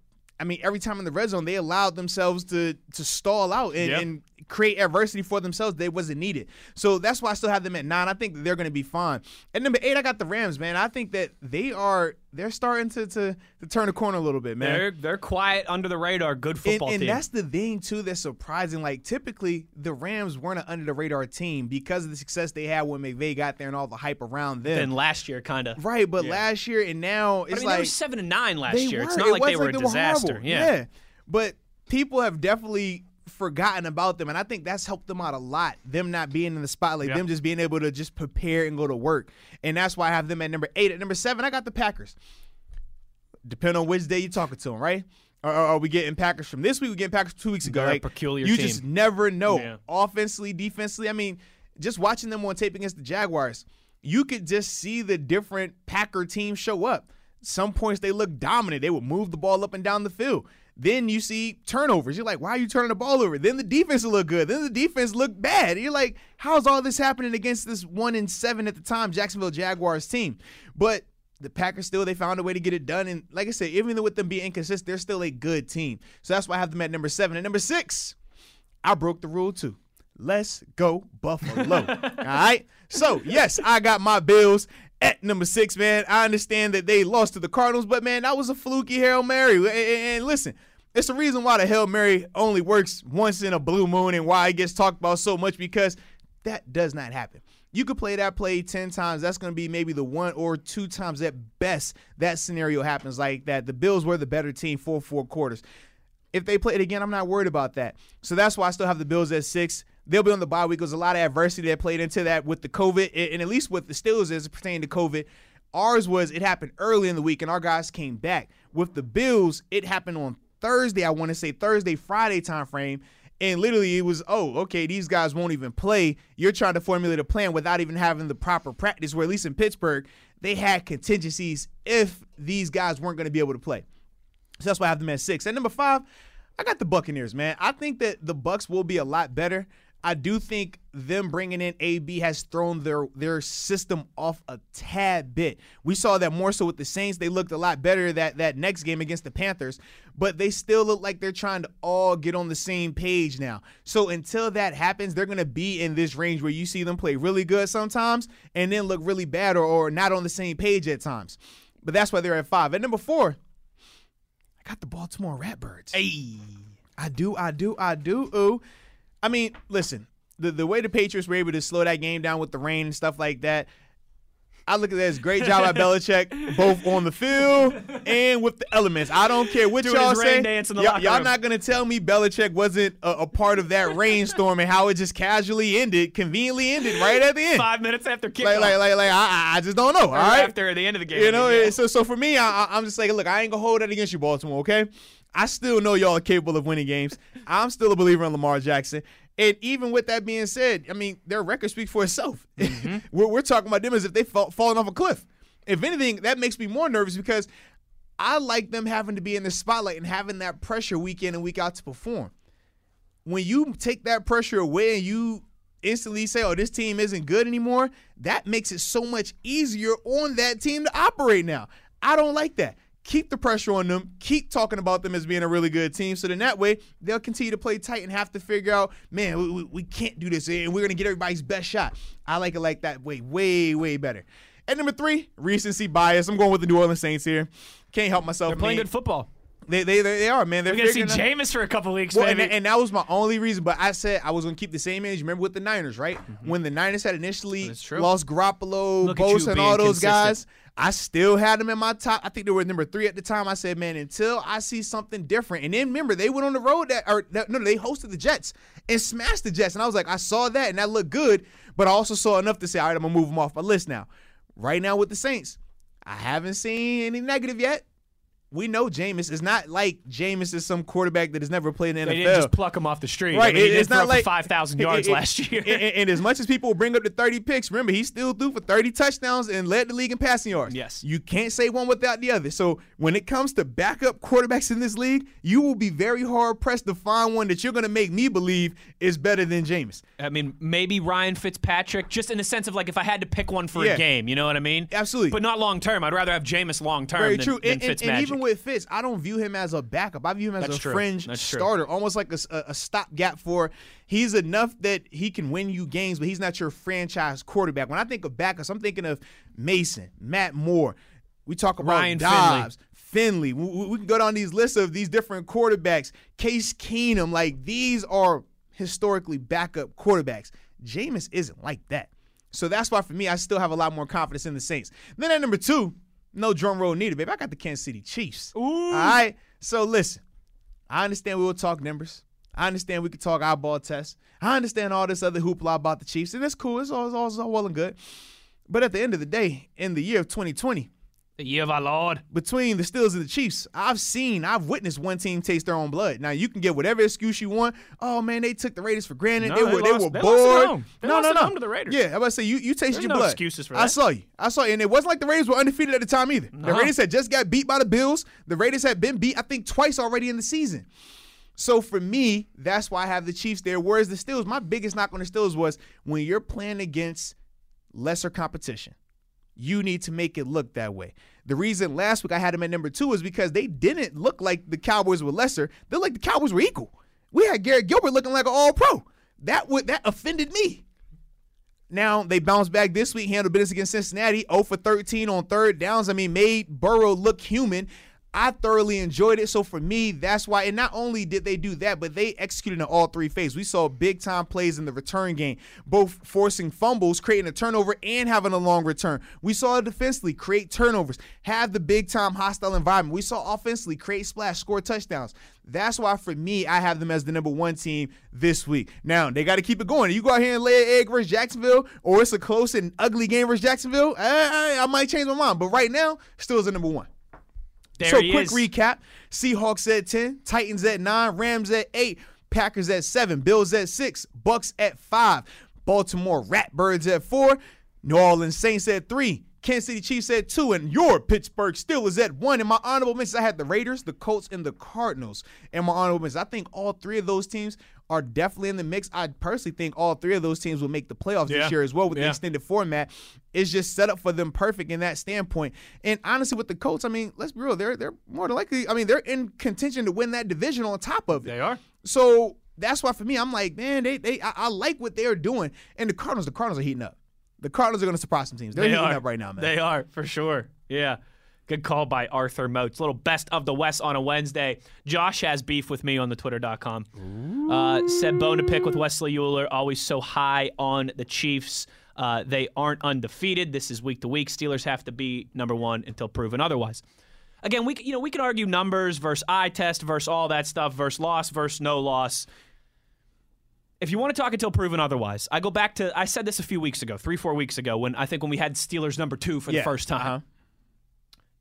I mean, every time in the red zone, they allowed themselves to to stall out and, Yep. and create adversity for themselves. They wasn't needed. So that's why I still have them at nine. I think they're going to be fine. At number eight, I got the Rams, man. I think that they are they're starting to to, to turn a corner a little bit, man. They're they're quiet under the radar. Good And, football and team. And that's the thing too that's surprising. Like typically the Rams weren't an under the radar team because of the success they had when McVay got there and all the hype around them. than last year, kind of. right, but last year and now it's I mean, like they were seven and nine last year. It's were. not It like they were a disaster. horrible. yeah. But people have definitely forgotten about them, and I think that's helped them out a lot. Them not being in the spotlight, Yeah. them just being able to just prepare and go to work, and that's why I have them at number eight. At number seven, I got the Packers. Depending on which day you're talking to them, right? Or are we getting Packers from this week? We getting Packers two weeks ago. They're like, peculiar You team. just never know. Yeah. Offensively, defensively. I mean, just watching them on tape against the Jaguars, you could just see the different Packer teams show up. Some points they look dominant. They would move the ball up and down the field. Then you see turnovers. You're like, why are you turning the ball over? Then the defense will look good. Then the defense look bad. You're like, how's all this happening against this one in seven at the time Jacksonville Jaguars team? But the Packers still they found a way to get it done. And like I said, even with them being inconsistent, they're still a good team. So that's why I have them at number seven. And number six, I broke the rule too. Let's go Buffalo. <laughs> All right. So yes, I got my Bills at number six, man. I understand that they lost to the Cardinals, but man, that was a fluky Hail Mary. And, listen, it's the reason why the Hail Mary only works once in a blue moon and why it gets talked about so much because that does not happen. You could play that play 10 times. That's going to be maybe the one or two times at best that scenario happens like that. The Bills were the better team for four quarters. If they play it again, I'm not worried about that. So that's why I still have the Bills at six. They'll be on the bye week. There's a lot of adversity that played into that with the COVID, and and at least with the Steelers as it pertained to COVID. Ours was it happened early in the week, and our guys came back. With the Bills, it happened on Thursday. I want to say Thursday, Friday time frame. And literally, it was, oh, okay, these guys won't even play. You're trying to formulate a plan without even having the proper practice, where at least in Pittsburgh, they had contingencies if these guys weren't going to be able to play. So that's why I have them at six. At number five, I got the Buccaneers, man. I think that the Bucks will be a lot better. I do think them bringing in AB has thrown their their system off a tad bit. We saw that more so with the Saints. They looked a lot better that that next game against the Panthers, but they still look like they're trying to all get on the same page now. So until that happens, they're going to be in this range where you see them play really good sometimes and then look really bad or, or not on the same page at times. But that's why they're at five. At number four, I got the Baltimore Ratbirds. Hey. I do, I do, I do. Ooh. I mean, listen, the, the way the Patriots were able to slow that game down with the rain and stuff like that, I look at that as great job by Belichick, both on the field and with the elements. I don't care what Doing y'all say. the y'all, locker y'all room. not gonna tell me Belichick wasn't a, a part of that rainstorm and how it just casually ended, conveniently ended right at the end. Five minutes after kickoff. Like, like, like, like, I, I just don't know. All right, after the end of the game. you know, yeah. so so for me, I- I'm just like, look, I ain't gonna hold that against you, Baltimore. Okay, I still know y'all are capable of winning games. I'm still a believer in Lamar Jackson. And even with that being said, I mean, their record speaks for itself. <laughs> Mm-hmm. we're, we're talking about them as if they fall, fallen off a cliff. If anything, that makes me more nervous because I like them having to be in the spotlight and having that pressure week in and week out to perform. When you take that pressure away and you instantly say, oh, this team isn't good anymore, that makes it so much easier on that team to operate now. I don't like that. Keep the pressure on them. Keep talking about them as being a really good team. So then that way they'll continue to play tight and have to figure out, man, we, we, we can't do this and we're going to get everybody's best shot. I like it like that way, way, way better. At number three, recency bias. I'm going with the New Orleans Saints here. Can't help myself. They're playing man. good football. They, they, they, are, man. They're We're gonna see Jameis for a couple weeks, well, and, and that was my only reason. But I said I was going to keep the same energy. Remember with the Niners, right? When the Niners had initially Mm-hmm. Lost Garoppolo, Look Bosa, and all those consistent. guys, I still had them in my top. I think they were number three at the time. I said, man, until I see something different. And then remember, they went on the road that, or that, no, they hosted the Jets and smashed the Jets. And I was like, I saw that and that looked good. But I also saw enough to say, all right, I'm gonna move them off my list now. Right now with the Saints, I haven't seen any negative yet we know Jameis is not like Jameis is some quarterback that has never played in the They NFL. didn't just pluck him off the street. Right, I mean, it- it's not like 5,000 yards it- it- last year. And, and- as much as people bring up the 30 picks, remember he still threw for 30 touchdowns and led the league in passing yards. Yes. you can't say one without the other. So when it comes to backup quarterbacks in this league, you will be very hard pressed to find one that you're going to make me believe is better than Jameis. I mean, maybe Ryan Fitzpatrick, just in the sense of like if I had to pick one for Yeah. a game, you know what I mean? Absolutely. But not long term. I'd rather have Jameis long term Very than, true. than And, and, Fitzmagic. and even with Fitz, I don't view him as a backup. I view him as That's a true. fringe That's true. starter, almost like a, a, stopgap for. He's enough that he can win you games, but he's not your franchise quarterback. When I think of backups, I'm thinking of Mason, Matt Moore. We talk about Ryan Dobbs, Finley. We, we- we can go down these lists of these different quarterbacks. Case Keenum, like these are historically backup quarterbacks. Jameis isn't like that. So that's why for me, I still have a lot more confidence in the Saints. Then at number two, no drum roll needed, baby. I got the Kansas City Chiefs. All right. So listen, I understand we will talk numbers. I understand we could talk eyeball tests. I understand all this other hoopla about the Chiefs, and it's cool. It's all, it's all, it's all well and good. But at the end of the day, in the year of 2020, the year of our Lord. between the Steelers and the Chiefs, I've seen, I've witnessed one team taste their own blood. Now you can get whatever excuse you want. Oh man, they took the Raiders for granted. No, they, they were they lost- were they bored. home. They no, lost no, at no. home to the Raiders. Yeah, I was about to say you you tasted There's your no blood. excuses for that. I saw you. I saw you, and it wasn't like the Raiders were undefeated at the time either. The Raiders had just got beat by the Bills. The Raiders had been beat, I think, twice already in the season. So for me, that's why I have the Chiefs there. Whereas the Steelers, my biggest knock on the Steelers was when you're playing against lesser competition you need to make it look that way. The reason last week I had them at number two is because they didn't look like the Cowboys were lesser. They're like the Cowboys were equal. We had Garrett Gilbert looking like an all pro. That would that offended me. Now they bounced back this week, handled business against Cincinnati, 0 for 13 on third downs. I mean, made Burrow look human. I thoroughly enjoyed it. So for me, that's why. And not only did they do that, but they executed in all three phases. We saw big time plays in the return game, both forcing fumbles, creating a turnover, and having a long return. We saw defensively create turnovers, have the big time hostile environment. We saw offensively create splash, score touchdowns. That's why for me, I have them as the number one team this week. Now they got to keep it going. You go out here and lay an egg versus Jacksonville, or it's a close and ugly game versus Jacksonville. I, I, I might change my mind, but right now, still is the number one. There so quick is. recap: Seahawks at ten, Titans at nine, Rams at eight, Packers at seven, Bills at six, Bucks at five, Baltimore Ratbirds at four, New Orleans Saints at three. Kansas City Chiefs at two, and your Pittsburgh Steelers at one. In my honorable mentions, I had the Raiders, the Colts, and the Cardinals. And my honorable mentions, I think all three of those teams are definitely in the mix. I personally think all three of those teams will make the playoffs Yeah. this year as well with the extended format. It's just set up for them perfect in that standpoint. And honestly, with the Colts, I mean, let's be real, they're they're more than likely. I mean, they're in contention to win that division on top of it. They are. So that's why for me, I'm like, man, they they I, I like what they're doing. And the Cardinals, the Cardinals are heating up. The Cardinals are going to surprise some teams. They're They heating are up right now, man. They are for sure. Yeah. Good call by Arthur Moats. Little best of the West on a Wednesday. Josh has beef with me on the Twitter.com. Uh, said bone to pick with Wesley Uhler. Always so high on the Chiefs. Uh, they aren't undefeated. This is week to week. Steelers have to be number one until proven otherwise. Again, we you know we can argue numbers versus eye test versus all that stuff versus loss versus no loss if you want to talk until proven otherwise, I go back to I said this a few weeks ago, three four weeks ago, when I think when we had Steelers number two for Yeah, the first time. uh-huh.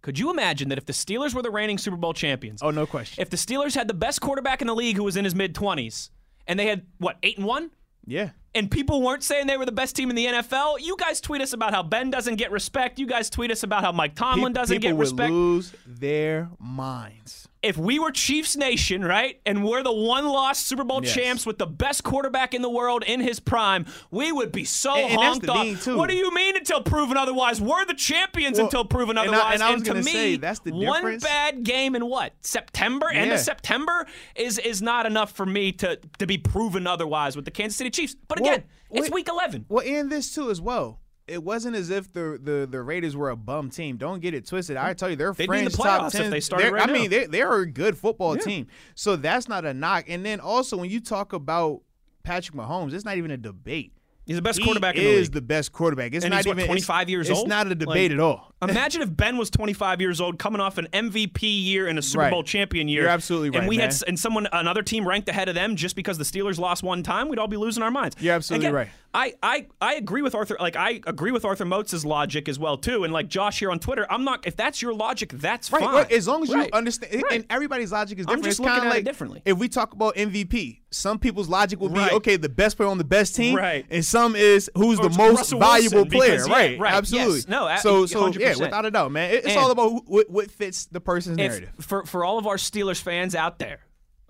Could you imagine that if the Steelers were the reigning Super Bowl champions, Oh, no question. if the Steelers had the best quarterback in the league who was in his mid twenties, and they had what eight and one, yeah. and people weren't saying they were the best team in the NFL, you guys tweet us about how Ben doesn't get respect. You guys tweet us about how Mike Tomlin Pe- doesn't people get would respect. lose their minds. If we were Chiefs Nation, right, and we're the one loss Super Bowl Yes. champs with the best quarterback in the world in his prime, we would be so And- and honked too. What do you mean until proven otherwise? We're the champions Well, until proven and I- otherwise. and I was to me, say, that's the difference. one bad game in what September, end Yeah. of September is is not enough for me to to be proven otherwise with the Kansas City Chiefs. But Well, again, it's wait- week eleven. Well, and this too as well. It wasn't as if the, the, the Raiders were a bum team. Don't get it twisted. I tell you, they're They'd in the fringe top ten. they started right I mean, they they're a good football team. So that's not a knock. And then also when you talk about Patrick Mahomes, it's not even a debate. He's the best He quarterback in the is league. the best quarterback. It's And not he's, what, even 25 years it's old? not a debate Like- at all. <laughs> Imagine if Ben was 25 years old, coming off an MVP year and a Super Right. Bowl champion year. You're absolutely And right, we man. had and someone another team ranked ahead of them just because the Steelers lost one time. We'd all be losing our minds. You're absolutely Again, right. I, I I agree with Arthur. Like I agree with Arthur Moats' logic as well too. And like Josh here on Twitter, I'm not. If that's your logic, that's Right, fine. right, as long as you understand, and everybody's logic is I'm different. just it's looking at it like differently. If we talk about MVP, some people's logic will be okay, the best player on the best team, Right. and some is who's the most Russell valuable Wilson, player, because, yeah, right? right, Absolutely. yes. No, so so 100%. yeah, without a doubt, man, It- it's And- all about what, what fits the person's narrative. for for all of our Steelers fans out there,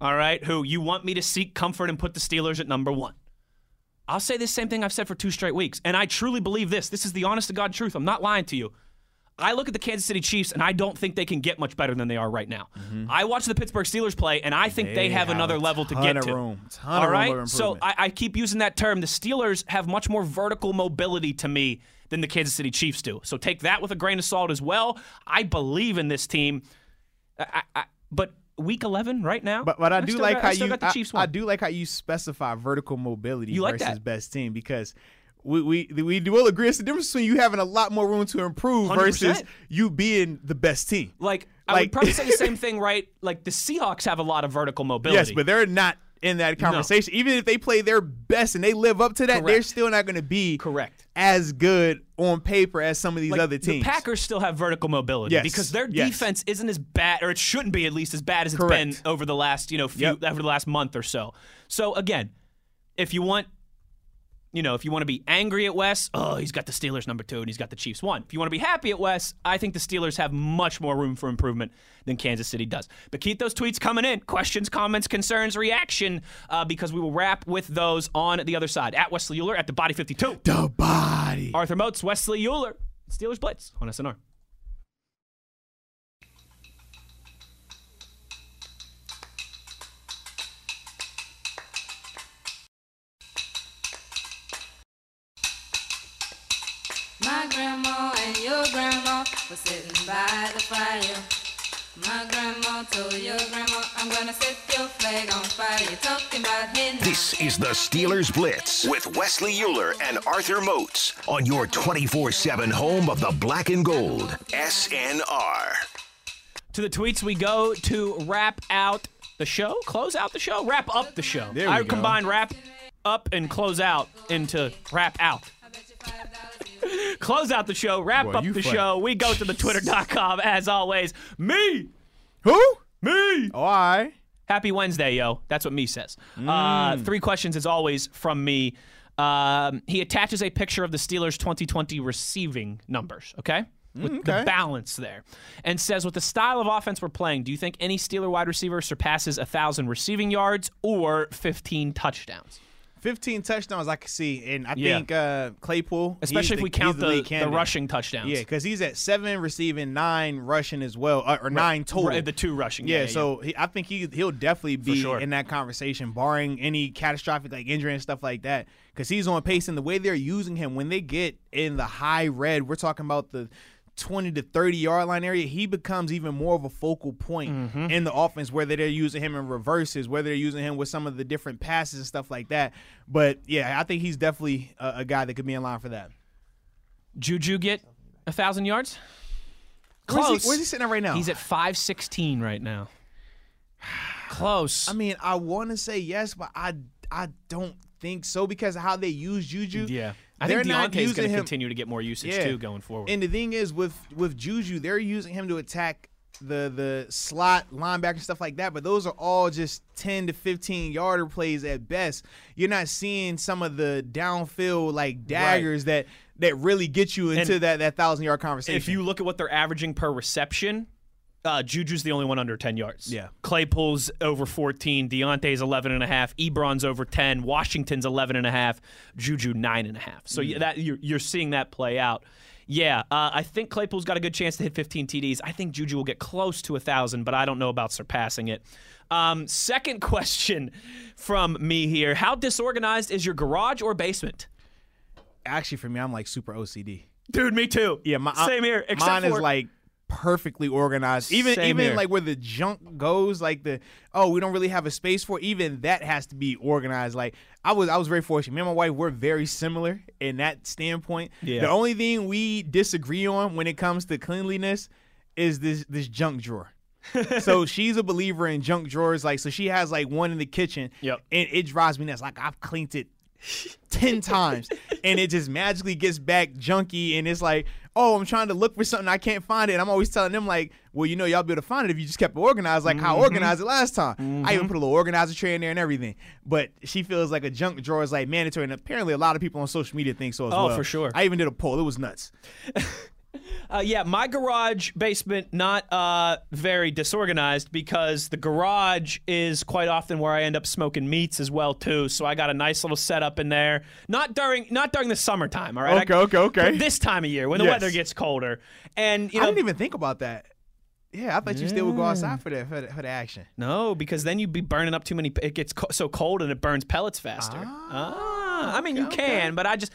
all right, who you want me to seek comfort and put the Steelers at number one. I'll say the same thing I've said for two straight weeks, and I truly believe this. This is the honest to God truth. I'm not lying to you. I look at the Kansas City Chiefs, and I don't think they can get much better than they are right now. I watch the Pittsburgh Steelers play, and I think they, Mm-hmm. They have have another level to get of to. room, ton All right, so. I, I keep using that term. The Steelers have much more vertical mobility to me than the Kansas City Chiefs do. So take that with a grain of salt as well. I believe in this team. I, I, but week 11 right now. But but I do still like got- how I you I, Chiefs I do like how you specify vertical mobility You versus that? best team because we, we we will agree it's the difference between you having a lot more room to improve 100%. versus you being the best team. Like, I Like- would probably say the <laughs> same thing, right? Like the Seahawks have a lot of vertical mobility. Yes, but they're not in that conversation. Even if they play their best and they live up to that, they're still not going to be Correct. as good on paper as some of these Like, other teams. The Packers still have vertical mobility Yes, because their yes. defense isn't as bad, or it shouldn't be at least as bad as it's Correct. been over the last, you know, few, Yep. over the last month or so. So again, if you want, you know, if you want to be angry at Wes, oh, he's got the Steelers number two and he's got the Chiefs one. If you want to be happy at Wes, I think the Steelers have much more room for improvement than Kansas City does. But keep those tweets coming in questions, comments, concerns, reaction, uh, because we will wrap with those on the other side. At Wesley Uhler at the Body 52. the body. Arthur Moats, Wesley Uhler, Steelers Blitz on SNR. Your grandma were sitting by the fire. My grandma told your grandma, I'm gonna set your flag on fire. You're talking about hen This is the Steelers Blitz with Wesley Uhler and Arthur Moats on your 24 7 home of the black and gold. SNR. To the tweets we go to wrap out the show, close out the show, wrap up the show. There we I go. combined wrap up and close out into wrap out. Close out the show, wrap Boy, up the show. We go to the twitter.com as always. Me, Who? me. Oh, right. Happy Wednesday, yo. That's what me says. Mm. Uh, three questions, as always, from me. Um, he attaches a picture of the Steelers' 2020 receiving numbers, okay? With the Mm, okay. balance there. And says, with the style of offense we're playing, do you think any Steeler wide receiver surpasses 1,000 receiving yards or 15 touchdowns? 15 touchdowns I can see, and I Yeah. think uh, Claypool, Especially if the- we count he's the, the, rushing touchdowns. Yeah, because he's at seven receiving, nine rushing as well, uh, or nine total. Right, the two rushing. Yeah, yeah, so He, I think he he'll definitely be sure. in that conversation, barring any catastrophic like injury and stuff like that. Because he's on pace, and the way they're using him when they get in the high red, we're talking about the. 20 to 30 yard line area, he becomes even more of a focal point Mm-hmm. in the offense, whether they're using him in reverses, whether they're using him with some of the different passes and stuff like that. But yeah, I think he's definitely a, a guy that could be in line for that. Juju get a 1,000 yards? Where's Close. he, where's he sitting at right now? He's at 516 right now. <sighs> Close. I mean, I want to say yes, but I I don't think so because of how they use Juju. Yeah. I They're think Diontae's going to continue to get more usage Yeah. too going forward. And the thing is, with with Juju, they're using him to attack the the slot linebacker stuff like that. But those are all just ten to fifteen yarder plays at best. You're not seeing some of the downfield like daggers that that really get you into And that that thousand yard conversation. if you look at what they're averaging per reception, uh, Juju's the only one under 10 yards. Yeah. Claypool's over 14, Diontae's 11 and a half, Ebron's over 10, Washington's 11 and a half, Juju 9 and a half. So yeah, that you're, you're seeing that play out. Yeah, uh, I think Claypool's got a good chance to hit 15 TDs. I think Juju will get close to a 1,000, but I don't know about surpassing it. Um, second <laughs> question from me here How disorganized is your garage or basement? actually for me, I'm like super OCD. Dude, me too. Yeah, my Same here. Except mine is like perfectly organized. Even Same even here. like where the junk goes, like the oh we don't really have a space for. it, Even that has to be organized. Like I was I was very fortunate. Me and my wife we're very similar in that standpoint. Yeah. The only thing we disagree on when it comes to cleanliness is this this junk drawer. <laughs> so she's a believer in junk drawers. Like so she has like one in the kitchen. Yep. And it drives me nuts. Like I've cleaned it 10 times and it just magically gets back junky and it's like oh i'm trying to look for something i can't find it. And i'm always telling them like well you know y'all be able to find it if you just kept it organized like Mm-hmm. how I organized it last time. I even put a little organizer tray in there and everything. But she feels like a junk drawer is like mandatory. And apparently a lot of people on social media think so as Oh, well. Oh, for sure. i even did a poll. It was nuts <laughs> Uh, yeah, my garage basement not uh, very disorganized because the garage is quite often where I end up smoking meats as well too. So I got a nice little setup in there. Not during not during the summertime, all right. Okay, I- okay, okay. This time of year when the Yes. weather gets colder, and you i didn't even think about that yeah i thought you still would go outside for that for the, for the action no, because then you'd be burning up too many. It gets co- so cold and it burns pellets faster. Ah, I mean you okay, can, but I just.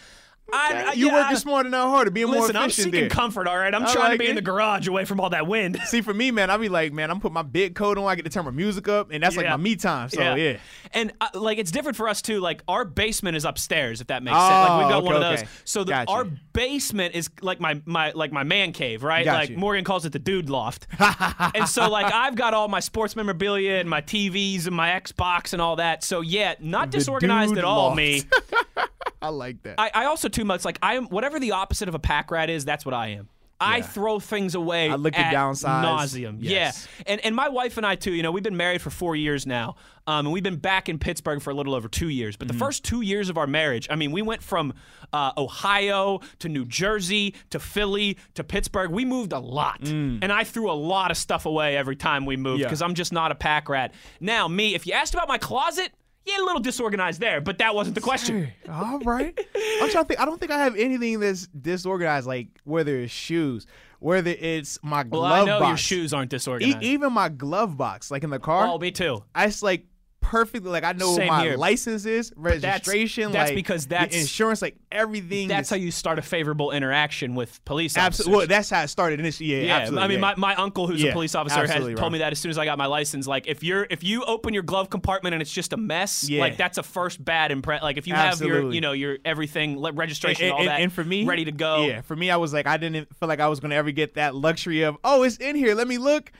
I, I, you yeah, working I- smarter, not harder, being more Listen, I'm seeking there. comfort, all right. I'm I trying to like be in the garage away from all that wind. <laughs> See, for me, man, I be like, man, I'm put my big coat on. I get to turn my music up, and that's like my me time. So yeah, And uh, like it's different for us too. Like our basement is upstairs, if that makes sense. Like we've Oh, got okay, one of okay. those. So the, Gotcha. our basement is like my my like my man cave, right? Got like. Morgan calls it the dude loft. <laughs> and so like I've got all my sports memorabilia and my TVs and my Xbox and all that. So yeah, not The disorganized at all. loft. Me. <laughs> I like that. I, I also too much like I am whatever the opposite of a pack rat is. That's what I am. I Yeah. throw things away. I look at downsize. nauseum. Yes. Yeah, and and my wife and I too. You know, we've been married for four years now, um, and we've been back in Pittsburgh for a little over two years. But Mm-hmm. the first two years of our marriage, I mean, we went from uh, Ohio to New Jersey to Philly to Pittsburgh. We moved a lot, and I threw a lot of stuff away every time we moved Mm. Yeah. because I'm just not a pack rat. Now, me, if you asked about my closet. Yeah, a little disorganized there, but that wasn't the question. All right. I'm trying to think. I don't think I have anything that's disorganized, like whether it's shoes, whether it's my glove Well, I know box. your shoes aren't E- disorganized. even my glove box, like in the car. oh, me too. I just like perfectly like I know Same what my here. license is, registration, that's like because that's- insurance, like everything. That's how you start a favorable interaction with police. Absolutely. Well, that's how it started initially. Yeah, yeah, absolutely. I mean, yeah. my, my uncle, who's a police officer, has absolutely, told me that as soon as I got my license. Like, if you're if you open your glove compartment and it's just a mess, Yeah. like that's a first bad impression. Like, if you have your you know your everything registration, and, all and- that, and for me, ready to go. Yeah, for me, I was like, I didn't feel like I was gonna ever get that luxury of, oh, it's in here. Let me look.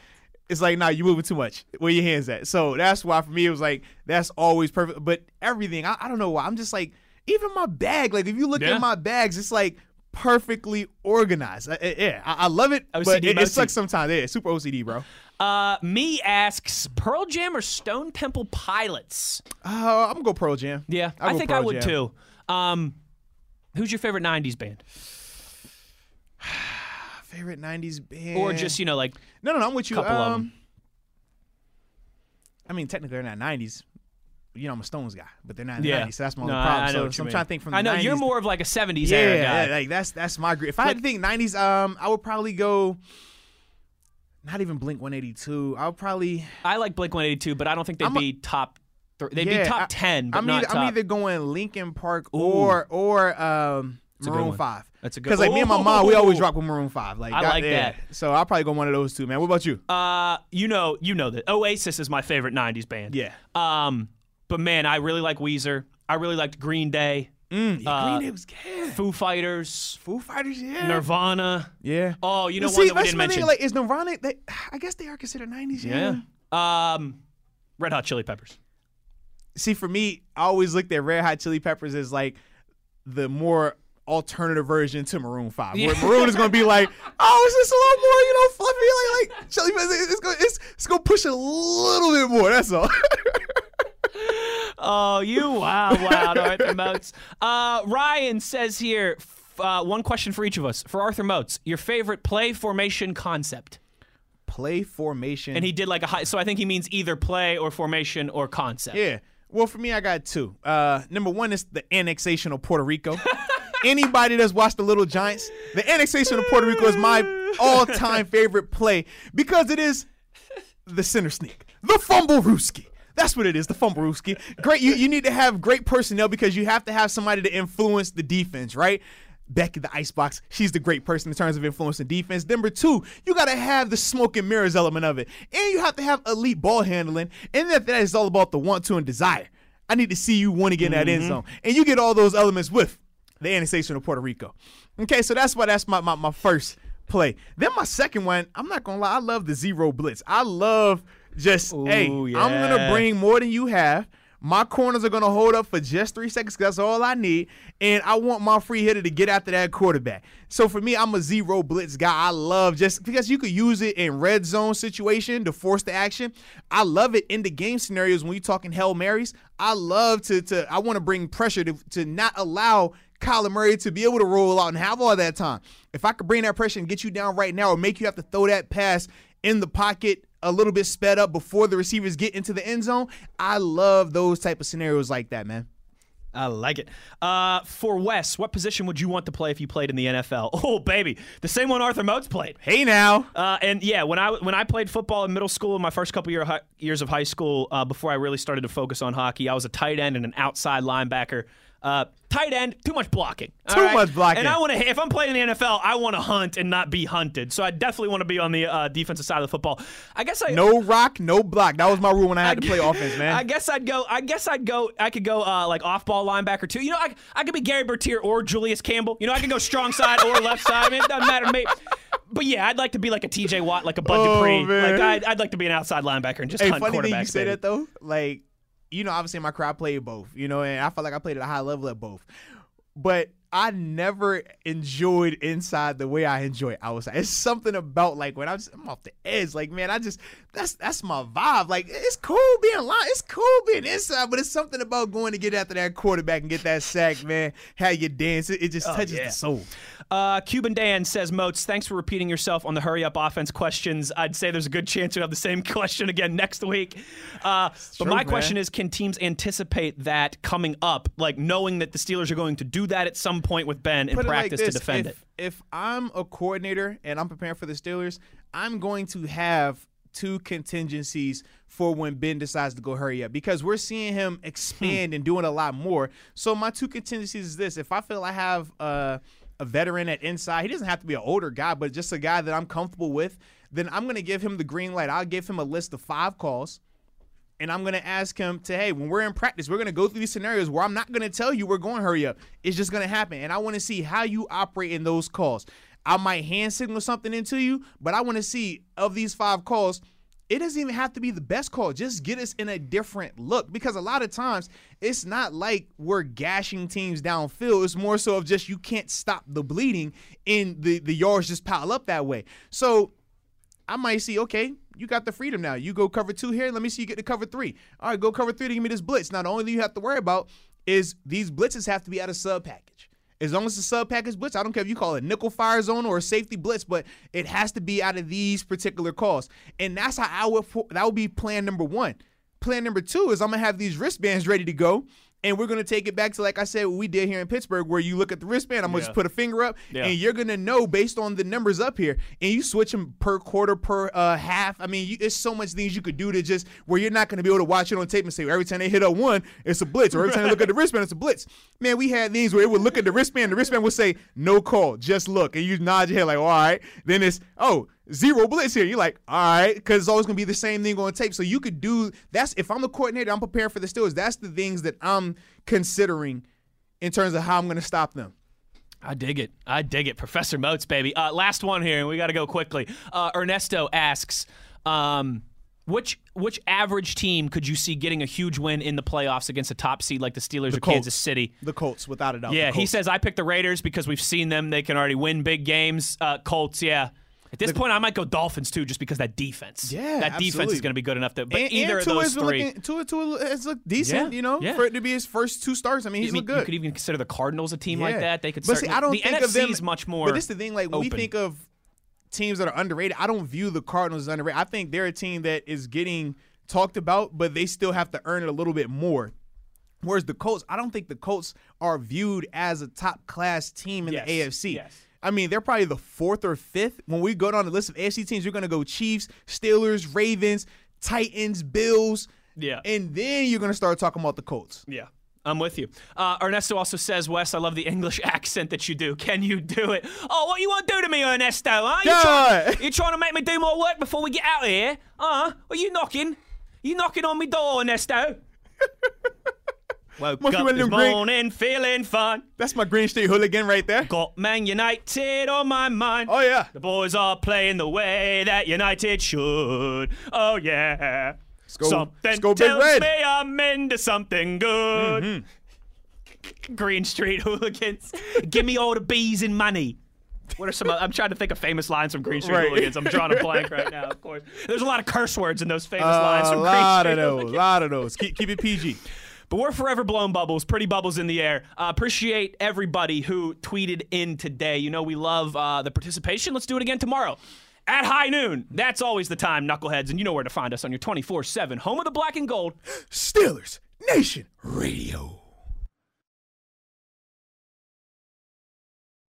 It's like, nah, you moving too much. Where your hands at? So that's why for me it was like that's always perfect. But everything, I, I don't know why. I'm just like, even my bag. Like if you look Yeah. at my bags, it's like perfectly organized. I- yeah, I, I love it, but it, it sucks sometimes. Yeah, super OCD, bro. Uh, me asks Pearl Jam or Stone Temple Pilots. Uh, I'm gonna go Pearl Jam. Yeah, I'll I think I would Jam. too. Um, who's your favorite '90s band, Favorite '90s band, or just you know like no, no, no. I'm with you. couple of um, 'em. I mean, technically they're not '90s. You know, I'm a Stones guy, but they're not yeah? '90s. So that's my No, only problem. I know so, so I'm mean. trying to think from. I know the you're more of like a '70s yeah, era guy. yeah, like that's that's my group. If I had to think '90s, um, I would probably go. Not even Blink 182. I would probably. I like Blink 182, but I don't think they'd I'm a- be top. Th- they'd yeah, be top I- ten, but I'm not either, top. I'm either going Linkin Park or or um, Maroon. Five. That's a good- Because like me and my mom, we always <laughs> rock with Maroon Five. Like I that- like yeah. that. So I'll probably go one of those two, man. What about you? uh, you know, you know that Oasis is my favorite '90s band. Yeah. Um, but man, I really like Weezer. I really liked Green Day, Mm, yeah, uh, Green Day was good. Foo Fighters, Foo Fighters, yeah. Nirvana. Yeah. Oh, you know But one see, that we didn't my thing, mention. Like, is Nirvana? They, I guess they are considered '90s. Yeah. yeah. Um, Red Hot Chili Peppers. See, for me, I always looked at Red Hot Chili Peppers as like the more alternative version to Maroon Five. Where Yeah. Maroon is going to be like, oh, it's just a little more, you know, fluffy. Like, like it's going, it's, it's to push a little bit more. That's all. <laughs> Oh, you wow, wow, <laughs> Arthur Moats. Uh, Ryan says here, uh, one question for each of us. For Arthur Moats, your favorite play formation concept. Play formation. And he did like a high, so I think he means either play or formation or concept. Yeah. Well, for me, I got two. Uh, number one is the annexation of Puerto Rico. <laughs> Anybody that's watched The Little Giants, the annexation of Puerto Rico is my <laughs> all-time favorite play because it is the center sneak, the fumble rooski. That's what it is, the fumble rooski. Great. You, you need to have great personnel because you have to have somebody to influence the defense, right? Becky the Icebox, she's the great person in terms of influence and defense. Number two, you got to have the smoke and mirrors element of it. And you have to have elite ball handling. And that, that is all about the want to and desire. I need to see you want to get in that end mm-hmm. zone. And you get all those elements with the annexation of Puerto Rico. Okay, so that's why that's my, my, my first play. Then my second one, I'm not gonna lie, I love the zero blitz. I love just hey, Ooh, I'm gonna bring more than you have. My corners are gonna hold up for just three seconds that's all I need, and I want my free hitter to get after that quarterback. So for me, I'm a zero blitz guy. I love just because you could use it in red zone situation to force the action. I love it in the game scenarios when you're talking hail marys. I love to to I want to bring pressure to to not allow Kyler Murray to be able to roll out and have all that time. If I could bring that pressure and get you down right now or make you have to throw that pass in the pocket a little bit sped up before the receivers get into the end zone, I love those type of scenarios like that, man. I like it. Uh, for Wes, what position would you want to play if you played in the NFL? <laughs> Oh, baby, the same one Arthur Moats played. Hey now. Uh, and yeah, when I when I played football in middle school, in my first couple year, years of high school, uh, before I really started to focus on hockey, I was a tight end and an outside linebacker. Uh, tight end, too much blocking. Too much blocking. And I want to. If I'm playing in the NFL, I want to hunt and not be hunted. So I definitely want to be on the uh, defensive side of the football. I guess I No rock, no block. That was my rule when I had to play offense, man. <laughs> I guess I'd go. I guess I'd go. I could go uh, like off-ball linebacker too. You know, I, I could be Gerry Bertier or Julius Campbell. You know, I could go strong side or left side. I mean, it doesn't matter to me. But yeah, I'd like to be like a T.J. Watt, like a Bud Oh, Dupree. man. Like I'd, I'd like to be an outside linebacker and just Hey, hunt funny thing you quarterbacks. say baby. that though. Like, you know, obviously in my career I played both. You know, and I felt like I played at a high level at both. But I never enjoyed inside the way I enjoy outside. It's something about like when I'm, just, I'm off the edge. Like, man, I just that's that's my vibe. Like, it's cool being line, it's cool being inside, but it's something about going to get after that quarterback and get that sack, man. How you dance, it, it just touches yeah. the soul. Uh, Cuban Dan says, Moats, thanks for repeating yourself on the hurry up offense questions. I'd say there's a good chance you'll have the same <laughs> question again next week. Uh, but true, my man. question is can teams anticipate that coming up, like knowing that the Steelers are going to do that at some point with Ben in Put it like practice this, to defend if, it? If I'm a coordinator and I'm preparing for the Steelers, I'm going to have two contingencies for when Ben decides to go hurry up because we're seeing him expand and doing a lot more. So my two contingencies is this: if I feel I have uh, a veteran at inside, he doesn't have to be an older guy, but just a guy that I'm comfortable with, then I'm going to give him the green light. I'll give him a list of five calls and I'm gonna ask him to, hey, when we're in practice, we're gonna go through these scenarios where I'm not gonna tell you we're going hurry up. It's just gonna happen, and I want to see how you operate in those calls. I might hand signal something into you, but I want to see of these five calls. It doesn't even have to be the best call. Just get us in a different look because a lot of times it's not like we're gashing teams downfield. It's more so of just you can't stop the bleeding and the the yards just pile up that way. So I might see, okay, you got the freedom now. You go cover two here. Let me see you get to cover three. All right, go cover three to give me this blitz. Now, the only thing you have to worry about is these blitzes have to be out of sub package. As long as the sub package blitz, I don't care if you call it nickel fire zone or a safety blitz, but it has to be out of these particular calls. And that's how I would, that would be plan number one. Plan number two is I'm gonna have these wristbands ready to go. And we're gonna take it back to like I said, what we did here in Pittsburgh, where you look at the wristband. I'm gonna just put a finger up, Yeah. and you're gonna know based on the numbers up here, and you switch them per quarter, per uh, half. I mean, you, it's so much things you could do to just where you're not gonna be able to watch it on tape and say every time they hit a one, it's a blitz, or every time they look at the wristband, it's a blitz. Man, we had things where it would look at the wristband, the wristband would say no call, just look, and you nod your head like, all right. Then it's oh zero blitz here. You're like, all right, because it's always gonna be the same thing on tape. So you could do that's if I'm the coordinator, I'm preparing for the Steelers. That's the things that I'm considering in terms of how I'm gonna stop them. I dig it. I dig it. Professor Moats, baby. Uh, last one here, and we got to go quickly. Uh, Ernesto asks, um, which which average team could you see getting a huge win in the playoffs against a top seed like the Steelers or Colts. Kansas City? The Colts, without a doubt. Yeah, he says I picked the Raiders because we've seen them. They can already win big games. Uh, Colts, yeah. At this point, I might go Dolphins too, just because that defense. Yeah, that defense is going to be good enough to. But and, either and of those three, looking, Tua, Tua has looked decent, Yeah, you know, yeah. for it to be his first two starts. I mean, he's I mean, looked good. you could even consider the Cardinals a team like that. They could. But see, I don't the think NFC of them is much more. But this is the thing, like when we think of teams that are underrated, I don't view the Cardinals as underrated. I think they're a team that is getting talked about, but they still have to earn it a little bit more. Whereas the Colts, I don't think the Colts are viewed as a top class team in Yes, the AFC. yes. I mean, they're probably the fourth or fifth. When we go down the list of AFC teams, you're going to go Chiefs, Steelers, Ravens, Titans, Bills. Yeah. And then you're going to start talking about the Colts. Yeah. I'm with you. Uh, Ernesto also says, Wes, I love the English <laughs> accent that you do. Can you do it? Oh, what you want to do to me, Ernesto? Huh? You, trying, you trying to make me do more work before we get out of here? Huh? Are you knocking? You knocking on my door, Ernesto? <laughs> Woke Must up this great- morning feeling fine. That's my Green Street hooligan right there. Got Man United on my mind. Oh yeah. The boys are playing the way that United should. Oh yeah. Let's go- something let's go Big tells Red. me I'm into something good. Mm-hmm. Green Street <laughs> hooligans, give me all the bees and money. What are some? I'm trying to think of famous lines from Green Street Right. hooligans. I'm drawing a <laughs> blank right now. Of course, there's a lot of curse words in those famous Uh, lines from Green Street. A lot of those. A lot of those. Keep keep it PG. But we're forever blown bubbles, pretty bubbles in the air. Uh, appreciate everybody who tweeted in today. You know, we love uh, the participation. Let's do it again tomorrow at high noon. That's always the time, knuckleheads. And you know where to find us on your 24 7 home of the black and gold. Steelers Nation Radio.